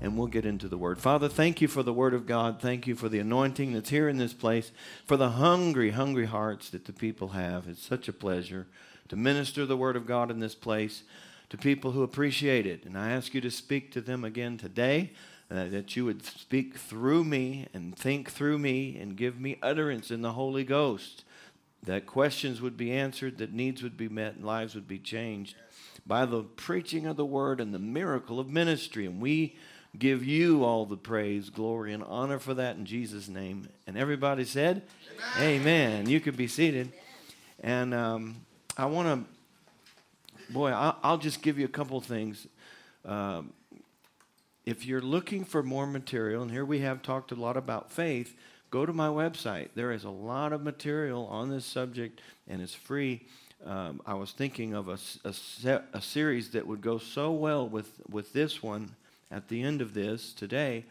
and we'll get into the word. Father, thank you for the word of God. Thank you for the anointing that's here in this place, for the hungry, hungry hearts that the people have. It's such a pleasure to minister the word of God in this place to people who appreciate it. And I ask you to speak to them again today. uh, that you would speak through me and think through me and give me utterance in the Holy Ghost. That questions would be answered, that needs would be met, and lives would be changed by the preaching of the word and the miracle of ministry. And we give you all the praise, glory, and honor for that in Jesus' name. And everybody said, Amen. Amen. You could be seated. And um, I want to, boy, I'll, I'll just give you a couple things. Um, if you're looking for more material, and here we have talked a lot about faith, go to my website. There is a lot of material on this subject, and it's free. Um, I was thinking of a, a a series that would go so well with, with this one at the end of this today,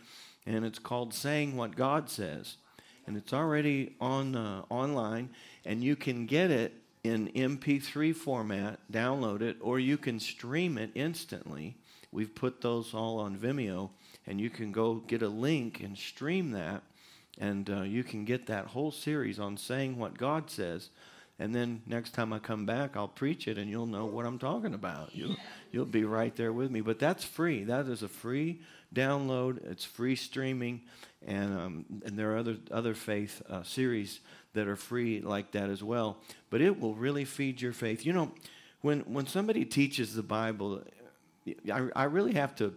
and it's called Saying What God Says. And it's already on uh, online, and you can get it in MP3 format, download it, or you can stream it instantly. We've put those all on Vimeo, and you can go get a link and stream that, and uh, you can get that whole series on saying what God says. And then next time I come back, I'll preach it, and you'll know what I'm talking about. You'll, you'll be right there with me. But that's free. That is a free download. It's free streaming, and um, and there are other other faith uh, series that are free like that as well. But it will really feed your faith. You know, when when somebody teaches the Bible, I, I really have to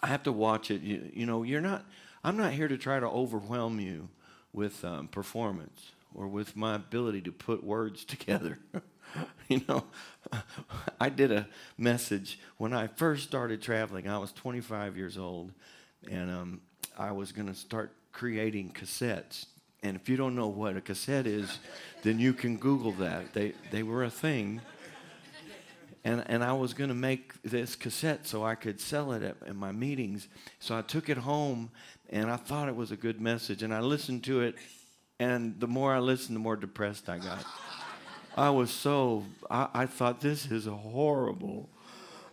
I have to watch it. You, you know, you're not. I'm not here to try to overwhelm you with um, performance or with my ability to put words together. you know, I did a message when I first started traveling. I was 25 years old, and um, I was going to start creating cassettes. And if you don't know what a cassette is, then you can Google that. They they were a thing and, and I was going to make this cassette so I could sell it at, in my meetings. So I took it home, and I thought it was a good message, and I listened to it, and the more I listened, the more depressed I got. I was so, I, I thought, this is horrible.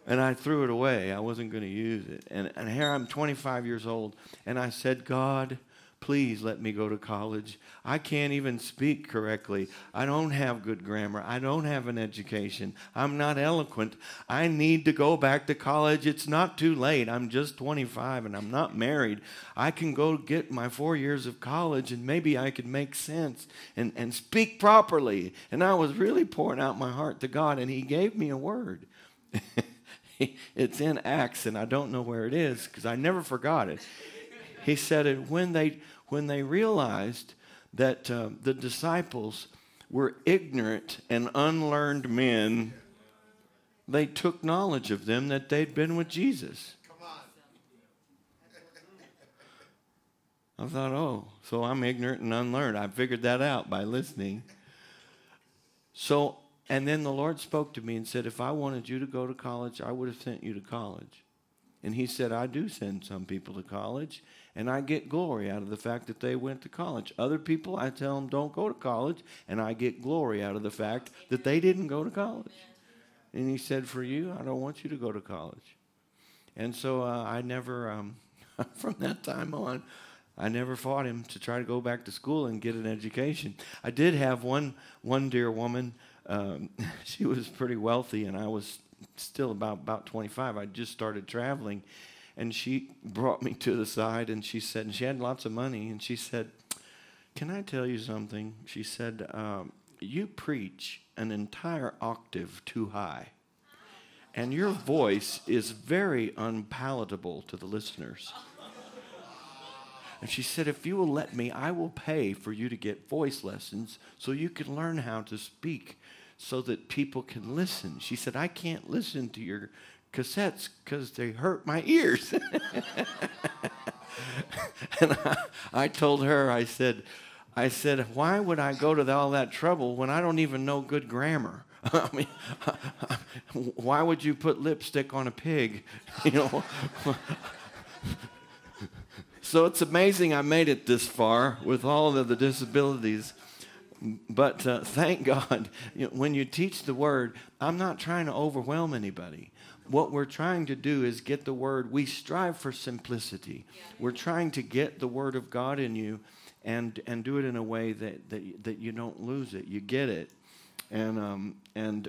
And I threw it away. I wasn't going to use it. And, and here I'm 25 years old, and I said, God, please let me go to college. I can't even speak correctly. I don't have good grammar. I don't have an education. I'm not eloquent. I need to go back to college. It's not too late. I'm just 25 and I'm not married. I can go get my four years of college and maybe I could make sense and, and speak properly. And I was really pouring out my heart to God, and He gave me a word. it's in Acts, and I don't know where it is because I never forgot it. He said it when they when they realized that uh, the disciples were ignorant and unlearned men. They took knowledge of them that they'd been with Jesus. I thought, oh, so I'm ignorant and unlearned. I figured that out by listening. So, and then the Lord spoke to me and said, if I wanted you to go to college, I would have sent you to college. And He said, I do send some people to college, and I get glory out of the fact that they went to college. Other people, I tell them, don't go to college, and I get glory out of the fact that they didn't go to college. And He said, for you, I don't want you to go to college. And so uh, I never, um, from that time on, I never fought him to try to go back to school and get an education. I did have one one dear woman. Um, she was pretty wealthy, and I was still about about 25. I just started traveling, and she brought me to the side, and she said, and she had lots of money, and she said, "Can I tell you something?" She said, um, "You preach an entire octave too high." And your voice is very unpalatable to the listeners. And she said, If you will let me, I will pay for you to get voice lessons so you can learn how to speak so that people can listen. She said, I can't listen to your cassettes because they hurt my ears. and I, I told her, I said, I said, why would I go to all that trouble when I don't even know good grammar? I mean, why would you put lipstick on a pig? You know. so it's amazing I made it this far with all of the disabilities. But uh, thank God, you know, when you teach the word, I'm not trying to overwhelm anybody. What we're trying to do is get the word. We strive for simplicity. We're trying to get the word of God in you and, and do it in a way that, that, that you don't lose it. You get it. And, um, and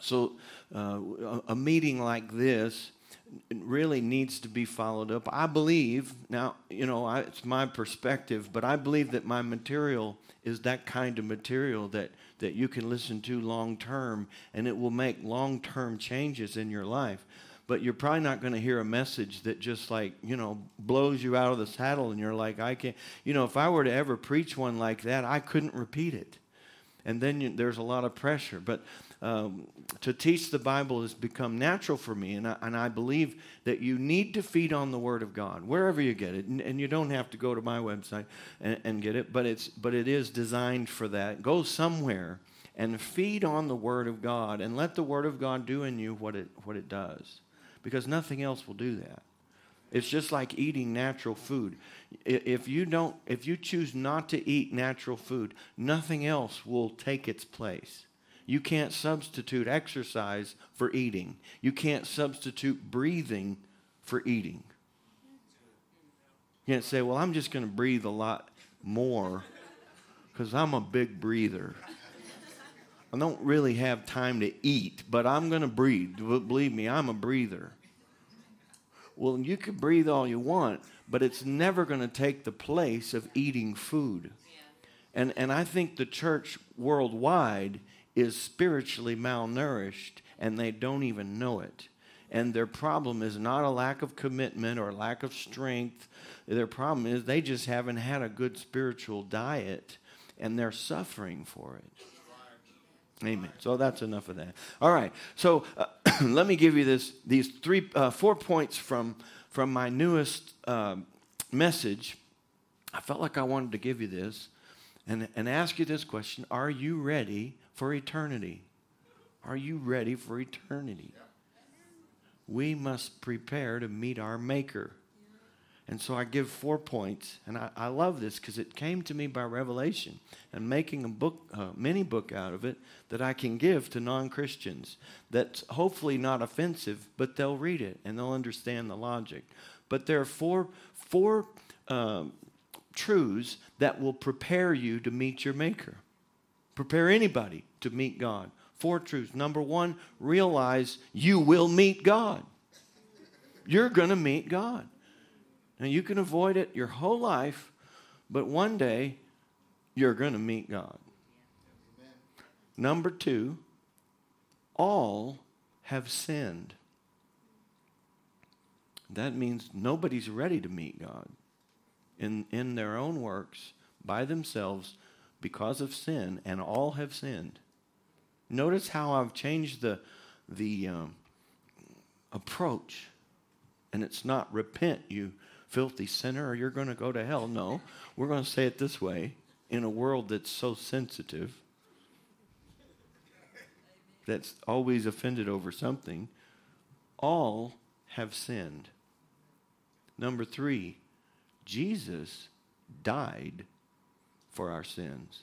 so uh, a, a meeting like this really needs to be followed up. I believe, now, you know, I, it's my perspective, but I believe that my material is that kind of material that, that you can listen to long term and it will make long term changes in your life. But you're probably not going to hear a message that just like, you know, blows you out of the saddle and you're like, I can't, you know, if I were to ever preach one like that, I couldn't repeat it. And then you, there's a lot of pressure. But um, to teach the Bible has become natural for me, and I, and I believe that you need to feed on the Word of God wherever you get it, and, and you don't have to go to my website and, and, get it, but it's but it is designed for that. Go somewhere and feed on the Word of God, and let the Word of God do in you what it what it does, because nothing else will do that. It's just like eating natural food. If you don't, if you choose not to eat natural food, nothing else will take its place. You can't substitute exercise for eating. You can't substitute breathing for eating. You can't say, well, I'm just going to breathe a lot more because I'm a big breather. I don't really have time to eat, but I'm going to breathe. Believe me, I'm a breather. Well, you can breathe all you want, but it's never going to take the place of eating food. And, and I think the church worldwide is spiritually malnourished and they don't even know it. And their problem is not a lack of commitment or lack of strength. Their problem is they just haven't had a good spiritual diet and they're suffering for it. Amen. So that's enough of that. All right. So uh, let me give you this these three uh, four points from from my newest uh, message. I felt like I wanted to give you this and and ask you this question: Are you ready for eternity. Are you ready for eternity? We must prepare to meet our Maker. And so I give four points, and I, I love this because it came to me by revelation and making a book, uh, mini book out of it that I can give to non Christians. That's hopefully not offensive, but they'll read it and they'll understand the logic. But there are four, four um, truths that will prepare you to meet your Maker prepare anybody to meet God. Four truths. Number one, realize you will meet God. You're going to meet God. Now, you can avoid it your whole life, but one day you're going to meet God. Number two, all have sinned. That means nobody's ready to meet God in, in their own works by themselves because of sin, and all have sinned. Notice how I've changed the, the um, approach. And it's not repent, you filthy sinner, or you're going to go to hell. No, we're going to say it this way in a world that's so sensitive, that's always offended over something. All have sinned. Number three, Jesus died for our sins.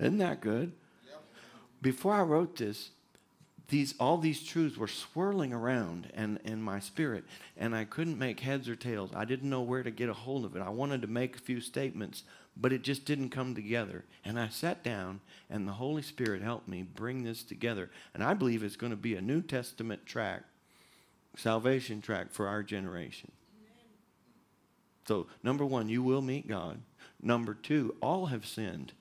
Isn't that good? Before I wrote this, these all these truths were swirling around and in my spirit and i couldn't make heads or tails. I didn't know where to get a hold of it. I wanted to make a few statements but it just didn't come together. And i sat down and the holy spirit helped me bring this together. And i believe it's going to be a new testament track salvation track for our generation so, number one, you will meet God. Number two, all have sinned.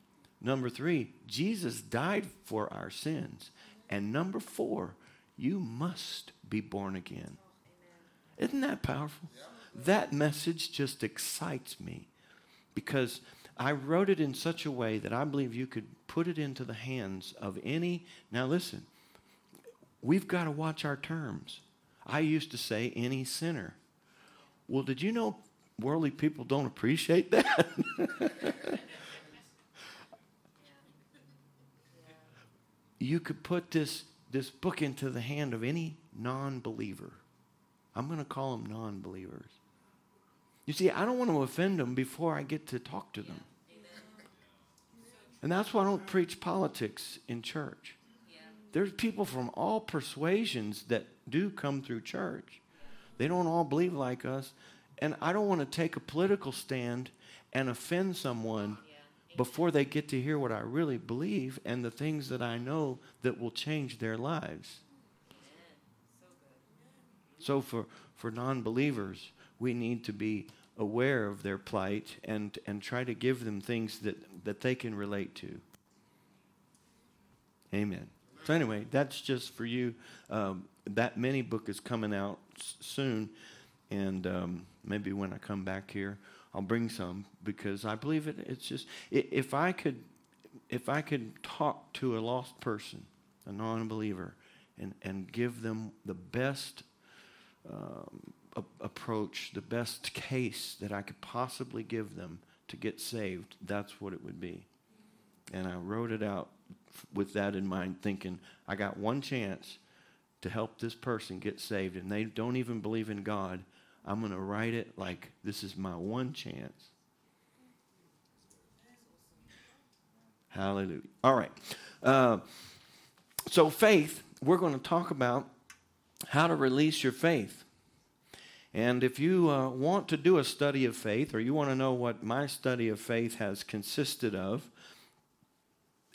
Number three, Jesus died for our sins. And number four, you must be born again. Isn't that powerful? That message just excites me because I wrote it in such a way that I believe you could put it into the hands of any. Now, listen, we've got to watch our terms. I used to say any sinner. Well, did you know worldly people don't appreciate that. you could put this, this book into the hand of any non believer. I'm going to call them non believers. You see, I don't want to offend them before I get to talk to them. And that's why I don't preach politics in church. There's people from all persuasions that do come through church. They don't all believe like us. And I don't want to take a political stand and offend someone before they get to hear what I really believe and the things that I know that will change their lives. So for, for non believers, we need to be aware of their plight and, and try to give them things that, that they can relate to. Amen. So, anyway, that's just for you. Um, that mini book is coming out s- soon, and um, maybe when I come back here, I'll bring some because I believe it. It's just if I could, if I could talk to a lost person, a non-believer, and and give them the best um, a- approach, the best case that I could possibly give them to get saved, that's what it would be. And I wrote it out with that in mind, thinking I got one chance to help this person get saved, and they don't even believe in God. I'm going to write it like this is my one chance. Hallelujah. All right. Uh, so, faith, we're going to talk about how to release your faith. And if you uh, want to do a study of faith, or you want to know what my study of faith has consisted of,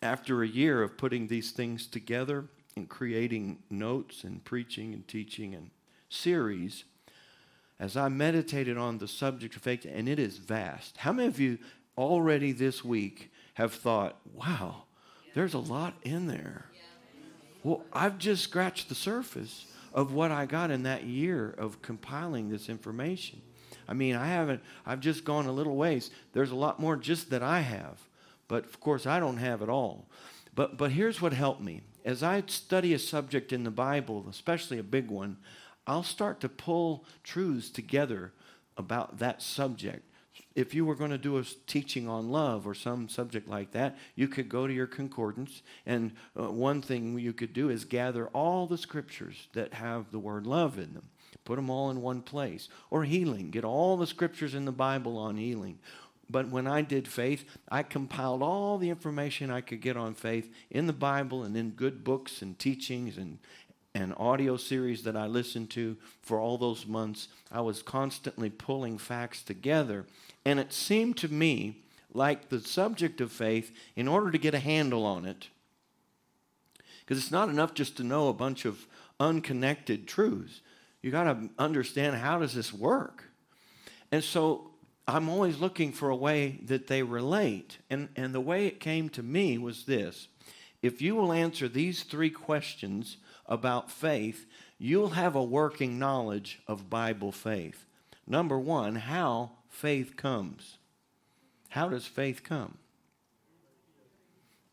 after a year of putting these things together and creating notes and preaching and teaching and series, as I meditated on the subject of faith, and it is vast. How many of you already this week have thought, wow, there's a lot in there? Well, I've just scratched the surface of what I got in that year of compiling this information. I mean, I haven't, I've just gone a little ways. There's a lot more just that I have. But of course, I don't have it all. But, but here's what helped me. As I study a subject in the Bible, especially a big one, I'll start to pull truths together about that subject. If you were going to do a teaching on love or some subject like that, you could go to your concordance. And uh, one thing you could do is gather all the scriptures that have the word love in them, put them all in one place. Or healing, get all the scriptures in the Bible on healing. But when I did faith, I compiled all the information I could get on faith in the Bible and in good books and teachings and, and audio series that I listened to for all those months. I was constantly pulling facts together. And it seemed to me like the subject of faith, in order to get a handle on it, because it's not enough just to know a bunch of unconnected truths. You got to understand how does this work? And so I'm always looking for a way that they relate. And, and the way it came to me was this if you will answer these three questions about faith, you'll have a working knowledge of Bible faith. Number one, how faith comes. How does faith come?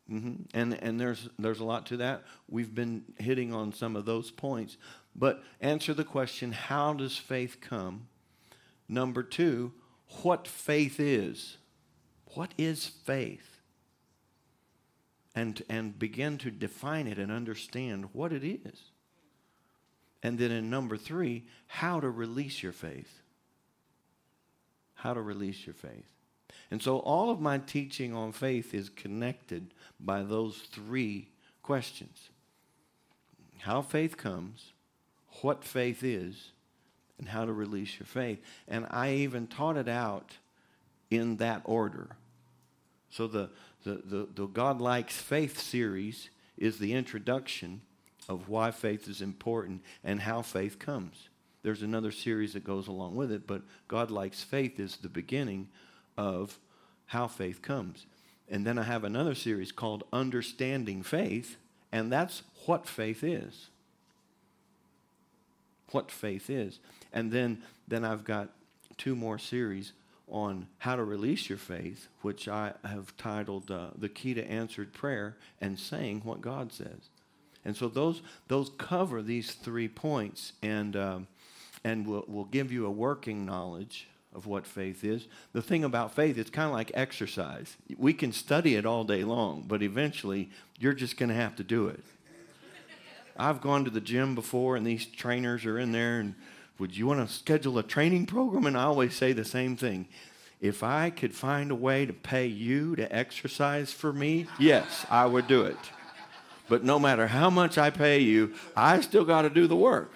hmm And and there's there's a lot to that. We've been hitting on some of those points, but answer the question: How does faith come? Number two, what faith is. What is faith? And and begin to define it and understand what it is. And then in number three, how to release your faith. How to release your faith. And so all of my teaching on faith is connected by those three questions how faith comes, what faith is, and how to release your faith. And I even taught it out in that order. So the, the, the, the God Likes Faith series is the introduction of why faith is important and how faith comes. There's another series that goes along with it, but God Likes Faith is the beginning of how faith comes. And then I have another series called Understanding Faith, and that's what faith is. What faith is. And then, then I've got two more series on how to release your faith, which I have titled uh, The Key to Answered Prayer and Saying What God Says. And so those, those cover these three points and, um, and will, will give you a working knowledge of what faith is. The thing about faith, it's kind of like exercise. We can study it all day long, but eventually you're just going to have to do it. I've gone to the gym before, and these trainers are in there, and would you want to schedule a training program? And I always say the same thing. If I could find a way to pay you to exercise for me, yes, I would do it. But no matter how much I pay you, I still got to do the work.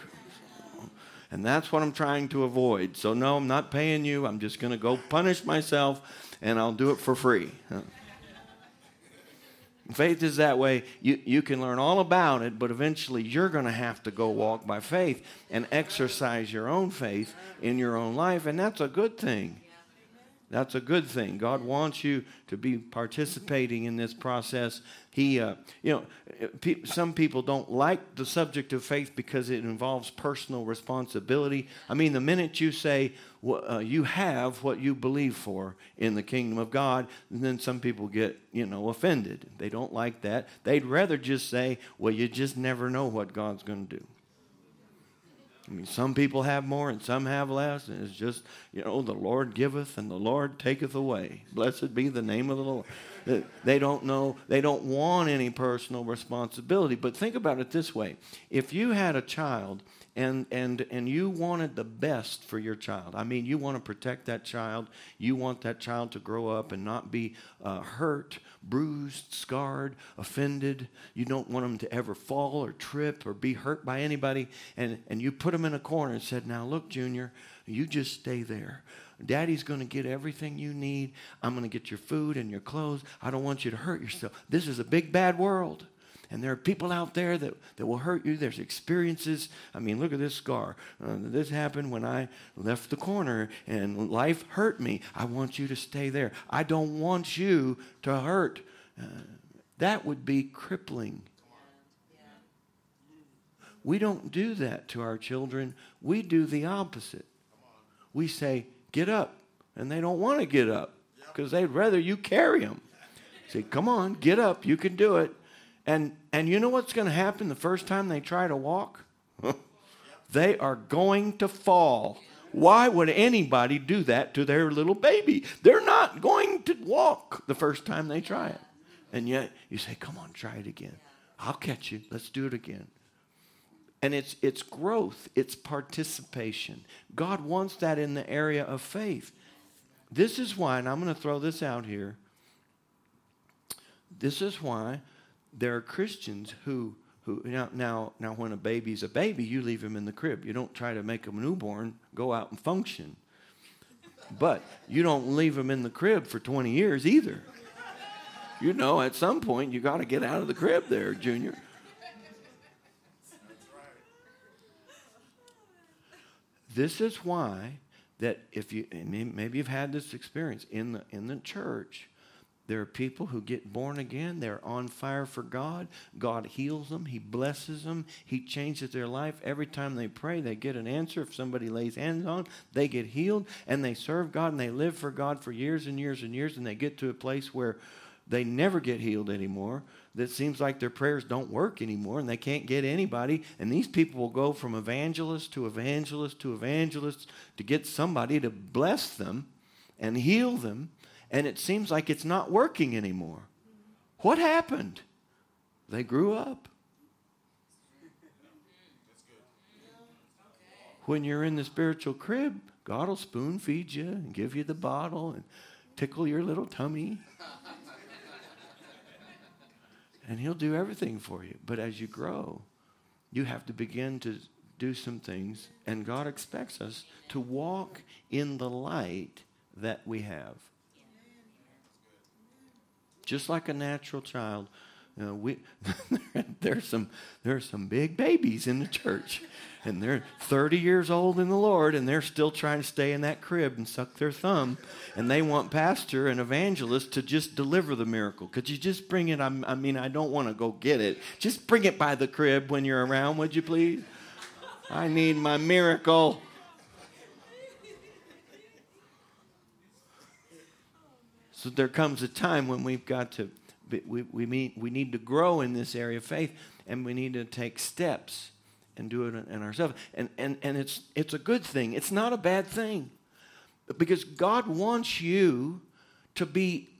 And that's what I'm trying to avoid. So, no, I'm not paying you. I'm just going to go punish myself, and I'll do it for free. Faith is that way. You, you can learn all about it, but eventually you're going to have to go walk by faith and exercise your own faith in your own life, and that's a good thing. That's a good thing. God wants you to be participating in this process. He, uh, you know, pe- some people don't like the subject of faith because it involves personal responsibility. I mean, the minute you say uh, you have what you believe for in the kingdom of God, And then some people get, you know, offended. They don't like that. They'd rather just say, well, you just never know what God's going to do. I mean, some people have more and some have less, and it's just, you know, the Lord giveth and the Lord taketh away. Blessed be the name of the Lord. They don't know, they don't want any personal responsibility. But think about it this way if you had a child and, and, and you wanted the best for your child. I mean, you want to protect that child. You want that child to grow up and not be uh, hurt, bruised, scarred, offended. You don't want them to ever fall or trip or be hurt by anybody. And, and you put them in a corner and said, Now, look, Junior, you just stay there. Daddy's going to get everything you need. I'm going to get your food and your clothes. I don't want you to hurt yourself. This is a big, bad world. And there are people out there that, that will hurt you. There's experiences. I mean, look at this scar. Uh, this happened when I left the corner and life hurt me. I want you to stay there. I don't want you to hurt. Uh, that would be crippling. We don't do that to our children. We do the opposite. We say, get up. And they don't want to get up because they'd rather you carry them. Say, come on, get up. You can do it. And, and you know what's going to happen the first time they try to walk? they are going to fall. Why would anybody do that to their little baby? They're not going to walk the first time they try it. And yet you say, come on, try it again. I'll catch you. Let's do it again. And it's, it's growth, it's participation. God wants that in the area of faith. This is why, and I'm going to throw this out here. This is why there are Christians who who now now now when a baby's a baby, you leave him in the crib. You don't try to make him newborn go out and function. But you don't leave him in the crib for 20 years either. You know, at some point you got to get out of the crib there, Junior. This is why that if you maybe you've had this experience in the in the church there are people who get born again. They're on fire for God. God heals them. He blesses them. He changes their life. Every time they pray, they get an answer. If somebody lays hands on, they get healed and they serve God and they live for God for years and years and years. And they get to a place where they never get healed anymore. That seems like their prayers don't work anymore and they can't get anybody. And these people will go from evangelist to evangelist to evangelist to get somebody to bless them and heal them and it seems like it's not working anymore. What happened? They grew up. When you're in the spiritual crib, God will spoon feed you and give you the bottle and tickle your little tummy. and He'll do everything for you. But as you grow, you have to begin to do some things, and God expects us to walk in the light that we have just like a natural child. You know, we, there's some there's some big babies in the church, and they're 30 years old in the Lord, and they're still trying to stay in that crib and suck their thumb, and they want pastor and evangelist to just deliver the miracle. Could you just bring it? I'm, I mean, I don't want to go get it. Just bring it by the crib when you're around, would you please? I need my miracle. So there comes a time when we've got to, we, we, mean, we need to grow in this area of faith and we need to take steps and do it in ourselves. And, and, and it's, it's a good thing, it's not a bad thing. because God wants you to be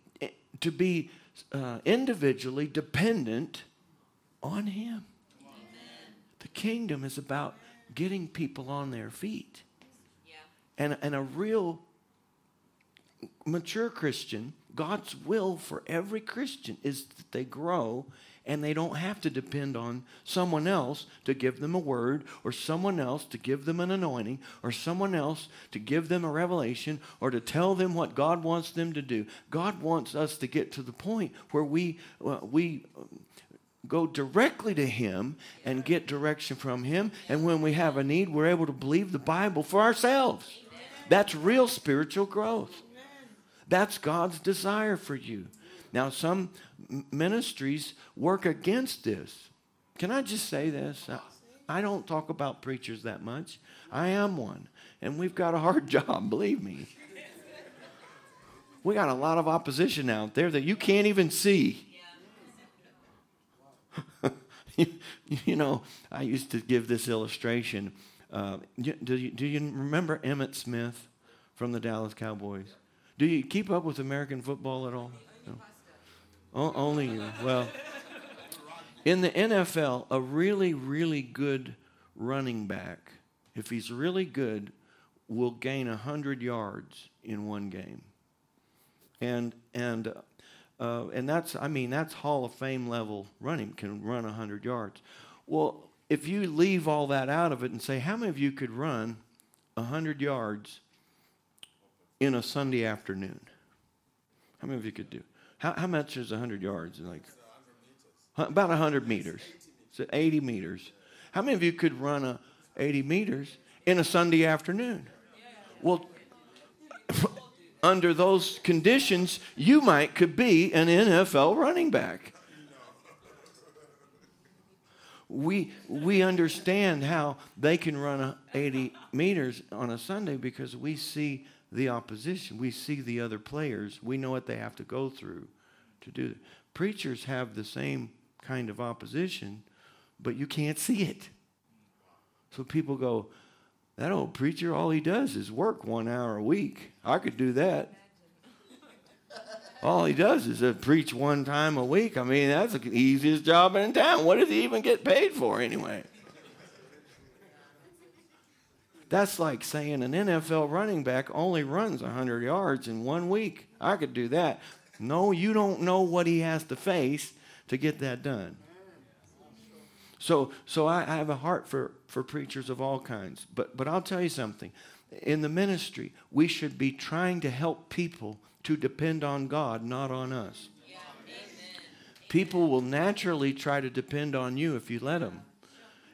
to be uh, individually dependent on Him. The kingdom is about getting people on their feet, and and a real mature Christian, God's will for every Christian is that they grow and they don't have to depend on someone else to give them a word or someone else to give them an anointing or someone else to give them a revelation or to tell them what God wants them to do. God wants us to get to the point where we uh, we go directly to him and get direction from him and when we have a need we're able to believe the Bible for ourselves. That's real spiritual growth. That's God's desire for you. Now, some ministries work against this. Can I just say this? I don't talk about preachers that much. I am one. And we've got a hard job, believe me. We got a lot of opposition out there that you can't even see. you, you, know, I used to give this illustration. Uh, do, you, do you remember Emmitt Smith from the Dallas Cowboys? Do you keep up with American football at all? O- only you. Well, in the NFL, a really, really good running back, if he's really good, will gain 100 yards in one game. And, and, uh, and that's, I mean, that's Hall of Fame level running, can run 100 yards. Well, if you leave all that out of it and say, how many of you could run 100 yards in a Sunday afternoon? How many of you could do? How, how much is 100 yards? Like about 100 meters. So 80 meters. How many of you could run a 80 meters in a Sunday afternoon? Well, under those conditions, you might could be an NFL running back. We, we understand how they can run a 80 meters on a Sunday because we see the opposition. We see the other players. We know what they have to go through to do it. Preachers have the same kind of opposition, but you can't see it. So people go, that old preacher, all he does is work one hour a week. I could do that. All he does is uh, preach one time a week. I mean, that's the easiest job in town. What does he even get paid for anyway? That's like saying an NFL running back only runs 100 yards in one week. I could do that. No, you don't know what he has to face to get that done. So, so I, I have a heart for, for preachers of all kinds. But, but I'll tell you something. In the ministry, we should be trying to help people to depend on God, not on us. People will naturally try to depend on you if you let them.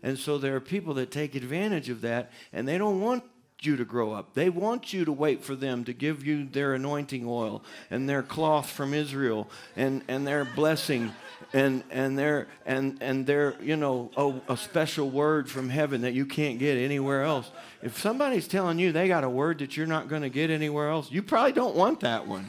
And so there are people that take advantage of that, and they don't want you to grow up. They want you to wait for them to give you their anointing oil and their cloth from Israel and, and their blessing and and their and and their you know a, a special word from heaven that you can't get anywhere else. If somebody's telling you they got a word that you're not going to get anywhere else, you probably don't want that one.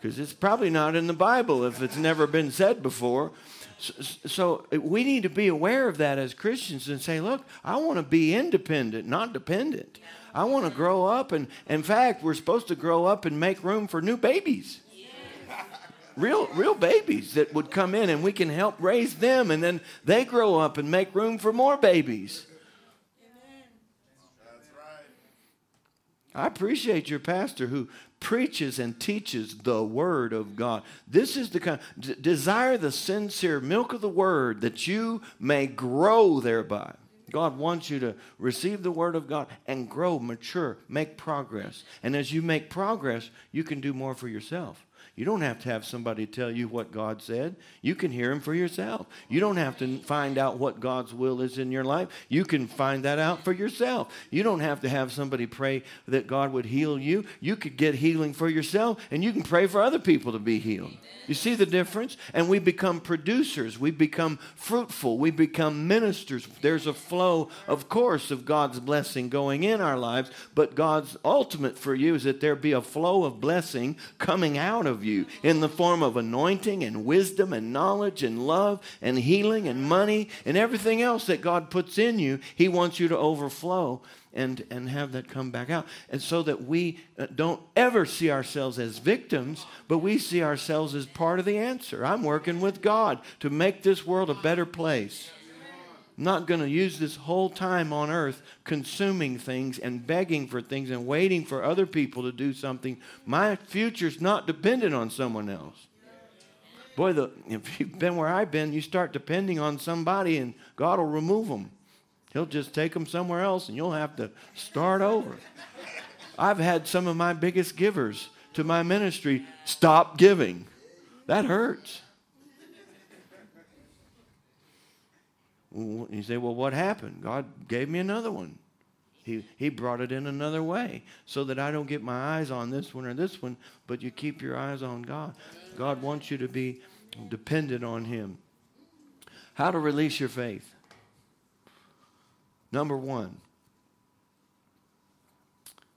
Because it's probably not in the Bible if it's never been said before. So, so, we need to be aware of that as Christians and say, look, I want to be independent, not dependent. I want to grow up, and in fact, we're supposed to grow up and make room for new babies. Real, real babies that would come in and we can help raise them, and then they grow up and make room for more babies. I appreciate your pastor who preaches and teaches the word of God. This is the kind d- desire the sincere milk of the word that you may grow thereby. God wants you to receive the word of God and grow, mature, make progress. And as you make progress, you can do more for yourself. You don't have to have somebody tell you what God said. You can hear Him for yourself. You don't have to find out what God's will is in your life. You can find that out for yourself. You don't have to have somebody pray that God would heal you. You could get healing for yourself, and you can pray for other people to be healed. You see the difference? And we become producers. We become fruitful. We become ministers. There's a flow, of course, of God's blessing going in our lives, but God's ultimate for you is that there be a flow of blessing coming out of of you in the form of anointing and wisdom and knowledge and love and healing and money and everything else that God puts in you. He wants you to overflow and, and have that come back out. And so that we uh, don't ever see ourselves as victims, but we see ourselves as part of the answer. I'm working with God to make this world a better place. Not going to use this whole time on earth consuming things and begging for things and waiting for other people to do something. My future's not dependent on someone else. Boy, the, if you've been where I've been, you start depending on somebody and God will remove them. He'll just take them somewhere else and you'll have to start over. I've had some of my biggest givers to my ministry stop giving. That hurts. You say, well, what happened? God gave me another one. He, he brought it in another way so that I don't get my eyes on this one or this one, but you keep your eyes on God. God wants you to be dependent on Him. How to release your faith. Number one,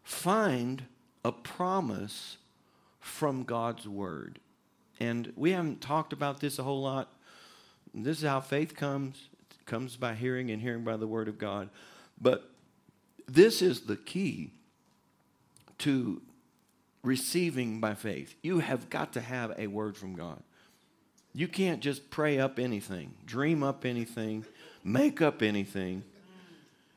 find a promise from God's Word. And we haven't talked about this a whole lot. This is how faith comes. Comes by hearing and hearing by the Word of God. But this is the key to receiving by faith. You have got to have a word from God. You can't just pray up anything, dream up anything, make up anything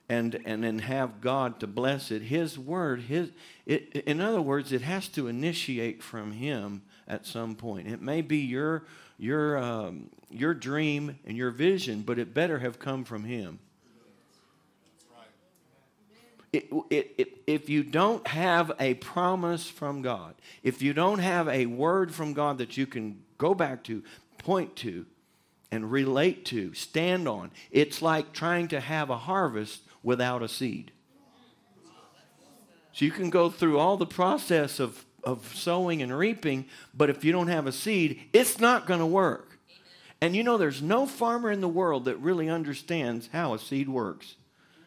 and and then have God to bless it. His word, his it, in other words, it has to initiate from Him at some point. It may be your your um, your dream and your vision, but it better have come from Him. It, it, it, if you don't have a promise from God, if you don't have a word from God that you can go back to, point to, and relate to, stand on, it's like trying to have a harvest without a seed. So you can go through all the process of, of sowing and reaping, but if you don't have a seed, it's not going to work. And you know, there's no farmer in the world that really understands how a seed works.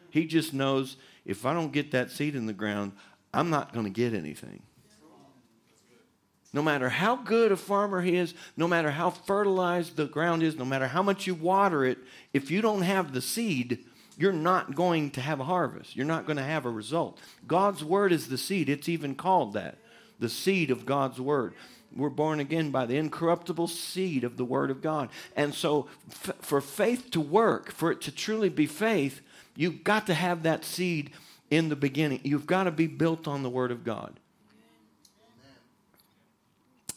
He just knows if I don't get that seed in the ground, I'm not going to get anything. No matter how good a farmer he is, no matter how fertilized the ground is, no matter how much you water it, if you don't have the seed, you're not going to have a harvest. You're not going to have a result. God's word is the seed. It's even called that the seed of God's word. We're born again by the incorruptible seed of the word of God. And so, f- for faith to work, for it to truly be faith, you've got to have that seed in the beginning. You've got to be built on the word of God.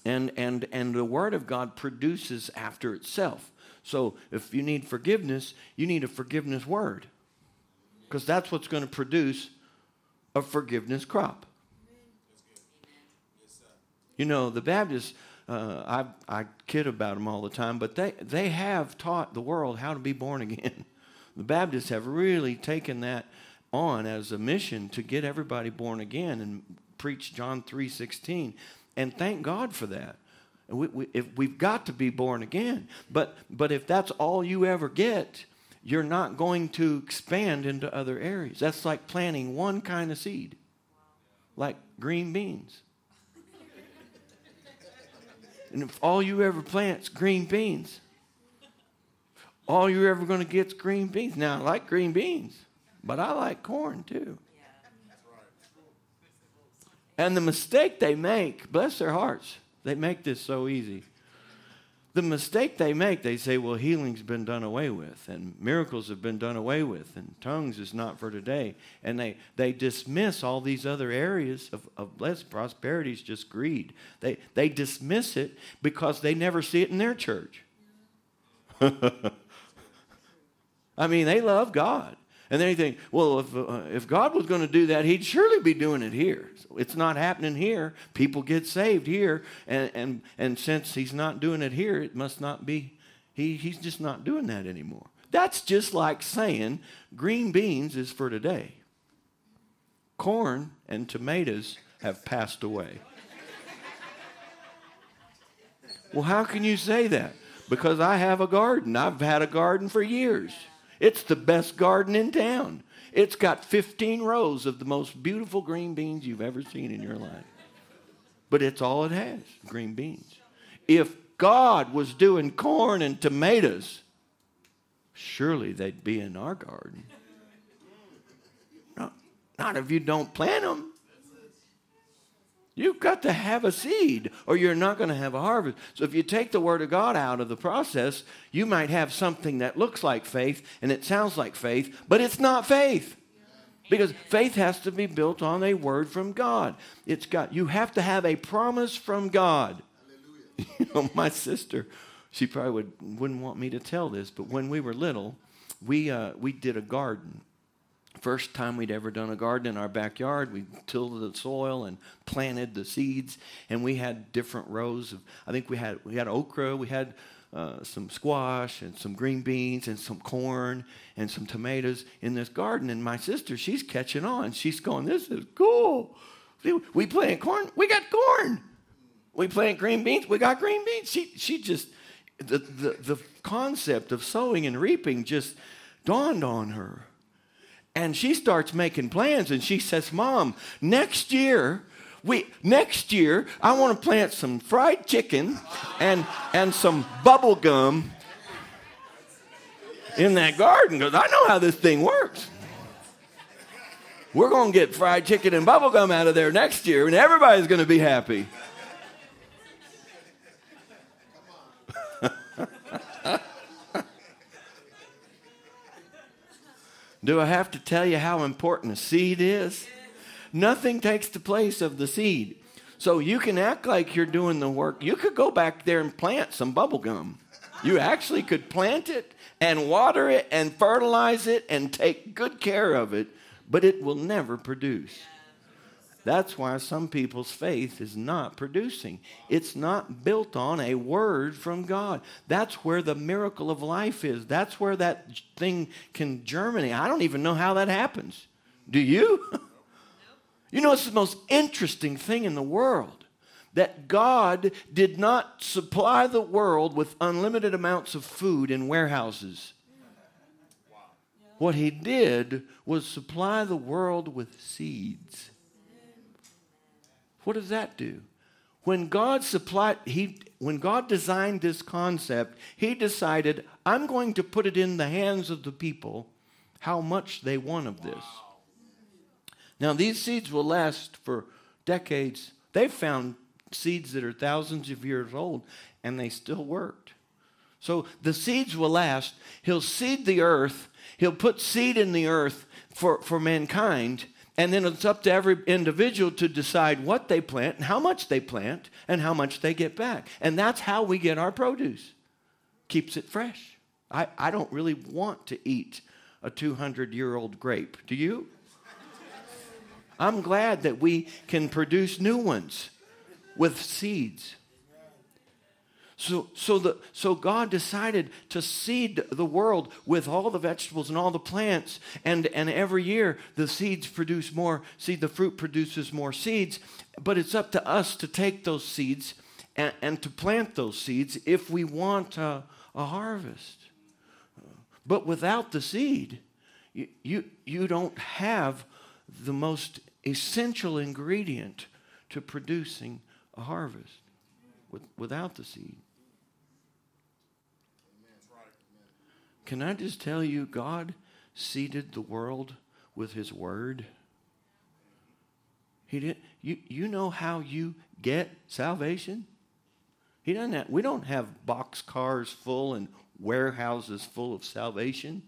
And, and, and the word of God produces after itself. So if you need forgiveness, you need a forgiveness word because that's what's going to produce a forgiveness crop. You know, the Baptists, uh, I, I kid about them all the time, but they, they have taught the world how to be born again. The Baptists have really taken that on as a mission to get everybody born again and preach John 3.16. And thank God for that. We, we, if we've got to be born again. But, but if that's all you ever get, you're not going to expand into other areas. That's like planting one kind of seed, like green beans. And if all you ever plant's green beans, all you're ever going to get's green beans. Now, I like green beans, but I like corn too. And the mistake they make, bless their hearts, they make this so easy. The mistake they make, they say, well, healing's been done away with, and miracles have been done away with, and tongues is not for today. And they, they dismiss all these other areas of, of blessed prosperity is just greed. They, they dismiss it because they never see it in their church. I mean, they love God. And then you think, well, if, uh, if God was going to do that, he'd surely be doing it here. So it's not happening here. People get saved here. And, and, and since he's not doing it here, it must not be, he, he's just not doing that anymore. That's just like saying green beans is for today. Corn and tomatoes have passed away. well, how can you say that? Because I have a garden. I've had a garden for years. It's the best garden in town. It's got 15 rows of the most beautiful green beans you've ever seen in your life. but it's all it has green beans. If God was doing corn and tomatoes, surely they'd be in our garden. Not, not if you don't plant them. You've got to have a seed or you're not going to have a harvest. So if you take the Word of God out of the process, you might have something that looks like faith and it sounds like faith, but it's not faith. Because faith has to be built on a word from God. It's got you have to have a promise from God. You know, my sister, she probably would, wouldn't want me to tell this, but when we were little, we, uh, we did a garden First time we'd ever done a garden in our backyard, we tilled the soil and planted the seeds, and we had different rows of. I think we had we had okra, we had uh, some squash and some green beans and some corn and some tomatoes in this garden. And my sister, she's catching on. She's going, "This is cool. We plant corn, we got corn. We plant green beans, we got green beans." She she just the the, the concept of sowing and reaping just dawned on her. And she starts making plans and she says, Mom, next year, we next year I want to plant some fried chicken and and some bubble gum in that garden because I know how this thing works. We're going to get fried chicken and bubble gum out of there next year, and everybody's going to be happy. Do I have to tell you how important a seed is? Nothing takes the place of the seed. So you can act like you're doing the work. You could go back there and plant some bubble gum. You actually could plant it and water it and fertilize it and take good care of it, but it will never produce. That's why some people's faith is not producing. It's not built on a word from God. That's where the miracle of life is. That's where that thing can germinate. I don't even know how that happens. Do you? you know, it's the most interesting thing in the world that God did not supply the world with unlimited amounts of food in warehouses. What he did was supply the world with seeds. What does that do? When God supplied, he, when God designed this concept, He decided, I'm going to put it in the hands of the people how much they want of this. Now, these seeds will last for decades. They've found seeds that are thousands of years old, and they still worked. So the seeds will last. He'll seed the earth, He'll put seed in the earth for, for mankind, and then it's up to every individual to decide what they plant and how much they plant and how much they get back. And that's how we get our produce. Keeps it fresh. I, I don't really want to eat a 200 year old grape. Do you? I'm glad that we can produce new ones with seeds. So, so, the, so God decided to seed the world with all the vegetables and all the plants. And, and every year the seeds produce more seed, the fruit produces more seeds. But it's up to us to take those seeds and, and to plant those seeds if we want a, a harvest. But without the seed, you, you, you don't have the most essential ingredient to producing a harvest with, without the seed. Can I just tell you, God seeded the world with His Word? He did. You, you know how you get salvation? He doesn't have, we don't have box cars full and warehouses full of salvation.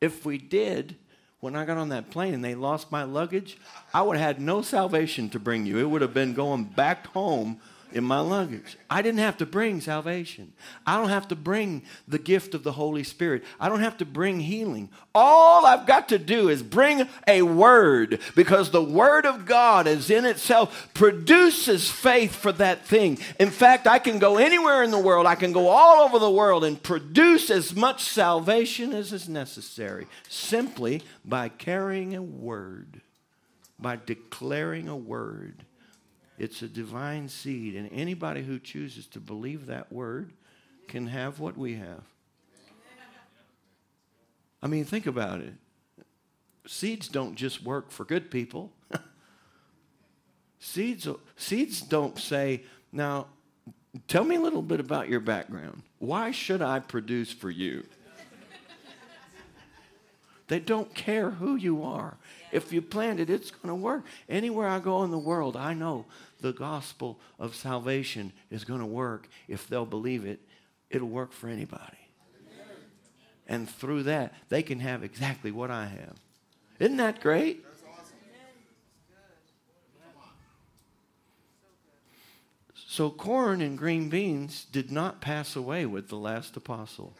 If we did, when I got on that plane and they lost my luggage, I would have had no salvation to bring you. It would have been going back home in my luggage. I didn't have to bring salvation. I don't have to bring the gift of the Holy Spirit. I don't have to bring healing. All I've got to do is bring a word because the word of God is in itself produces faith for that thing. In fact, I can go anywhere in the world, I can go all over the world and produce as much salvation as is necessary simply by carrying a word, by declaring a word. It's a divine seed, and anybody who chooses to believe that word can have what we have. I mean, think about it. Seeds don't just work for good people. Seeds, seeds don't say, now, tell me a little bit about your background. Why should I produce for you? They don't care who you are. If you plant it, it's going to work. Anywhere I go in the world, I know the gospel of salvation is going to work. If they'll believe it, it'll work for anybody. And through that, they can have exactly what I have. Isn't that great? So, corn and green beans did not pass away with the last apostle.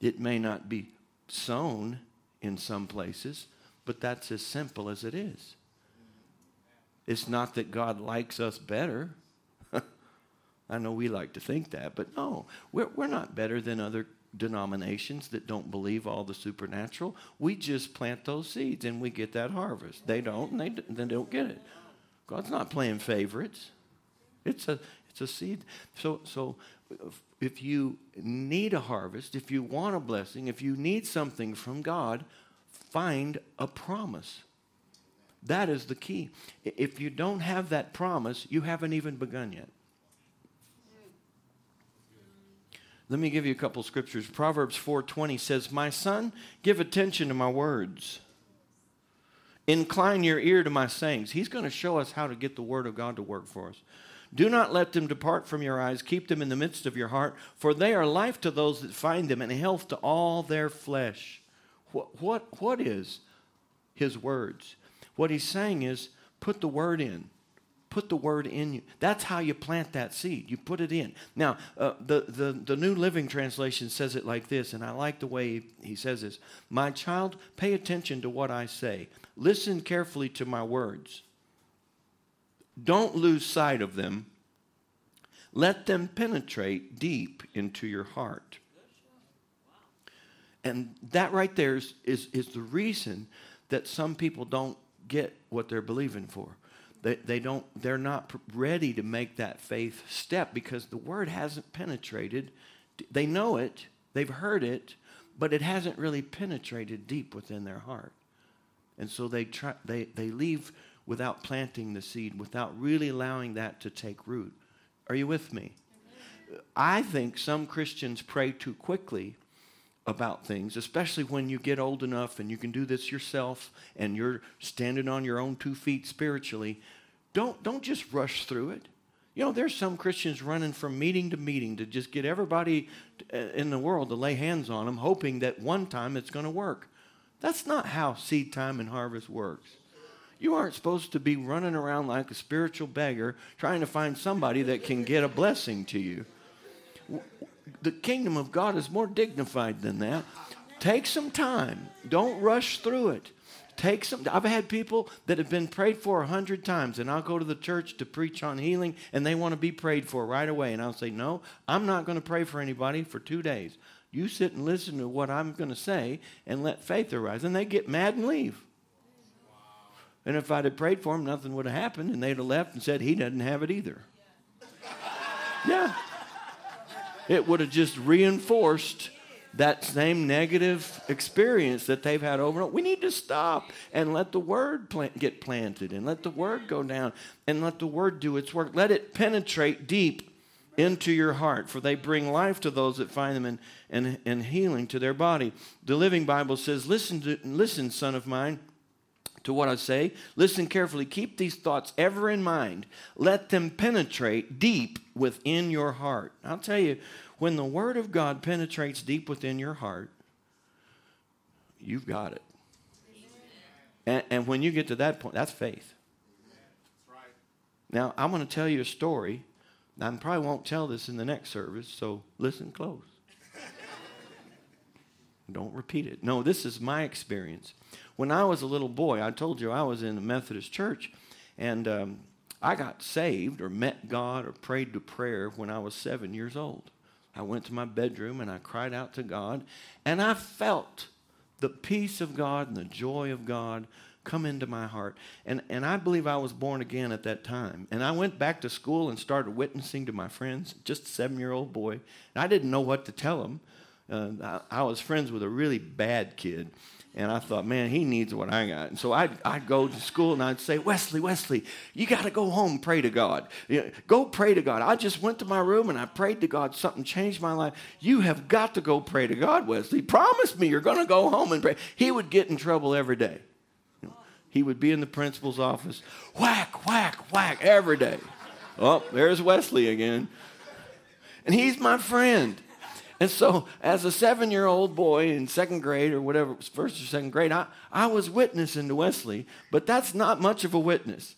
It may not be sown in some places, but that's as simple as it is. It's not that God likes us better. I know we like to think that, but no, we're, we're not better than other denominations that don't believe all the supernatural. We just plant those seeds and we get that harvest. They don't, and they, they don't get it. God's not playing favorites. It's a, it's a seed. So, so if you need a harvest, if you want a blessing, if you need something from God, find a promise. That is the key. If you don't have that promise, you haven't even begun yet. Let me give you a couple scriptures. Proverbs 4:20 says, "My son, give attention to my words. Incline your ear to my sayings." He's going to show us how to get the word of God to work for us. Do not let them depart from your eyes. Keep them in the midst of your heart, for they are life to those that find them and health to all their flesh. What, what, what is his words? What he's saying is put the word in. Put the word in you. That's how you plant that seed. You put it in. Now, uh, the, the, the New Living Translation says it like this, and I like the way he, he says this My child, pay attention to what I say. Listen carefully to my words. Don't lose sight of them. Let them penetrate deep into your heart. And that right there is, is, is the reason that some people don't get what they're believing for. They, they don't, they're not ready to make that faith step because the word hasn't penetrated. They know it, they've heard it, but it hasn't really penetrated deep within their heart. And so they, try, they, they leave without planting the seed, without really allowing that to take root. Are you with me? I think some Christians pray too quickly about things, especially when you get old enough and you can do this yourself and you're standing on your own two feet spiritually. Don't, don't just rush through it. You know, there's some Christians running from meeting to meeting to just get everybody in the world to lay hands on them, hoping that one time it's going to work. That's not how seed time and harvest works. You aren't supposed to be running around like a spiritual beggar trying to find somebody that can get a blessing to you. The kingdom of God is more dignified than that. Take some time. Don't rush through it. Take some. I've had people that have been prayed for a hundred times, and I'll go to the church to preach on healing, and they want to be prayed for right away. And I'll say, No, I'm not going to pray for anybody for two days. You sit and listen to what I'm going to say and let faith arise. And they get mad and leave. And if I'd have prayed for him, nothing would have happened, and they'd have left and said, He doesn't have it either. Yeah. It would have just reinforced that same negative experience that they've had over and over. We need to stop and let the word plant, get planted and let the word go down and let the word do its work. Let it penetrate deep into your heart, for they bring life to those that find them and, and, and healing to their body. The Living Bible says, Listen, to, listen, son of mine to what I say. Listen carefully. Keep these thoughts ever in mind. Let them penetrate deep within your heart. I'll tell you, when the Word of God penetrates deep within your heart, you've got it. And, and when you get to that point, that's faith. Now, I'm going to tell you a story. I probably won't tell this in the next service, so listen close. Don't repeat it. No, this is my experience. When I was a little boy, I told you I was in a Methodist church, and um, I got saved or met God or prayed to prayer when I was seven years old. I went to my bedroom and I cried out to God, and I felt the peace of God and the joy of God come into my heart. And, and I believe I was born again at that time. And I went back to school and started witnessing to my friends, just a seven year old boy. And I didn't know what to tell them. Uh, I, I was friends with a really bad kid And I thought, man, he needs what I got. And so I'd, I'd go to school and I'd say, Wesley, Wesley, you got to go home pray to God. You know, go pray to God. I just went to my room and I prayed to God. Something changed my life. You have got to go pray to God, Wesley. Promise me you're going to go home and pray. He would get in trouble every day. You know, he would be in the principal's office, whack, whack, whack, every day. Oh, there's Wesley again. And he's my friend. And so, as a seven year old boy in second grade or whatever, first or second grade, I, I was witnessing to Wesley, but that's not much of a witness.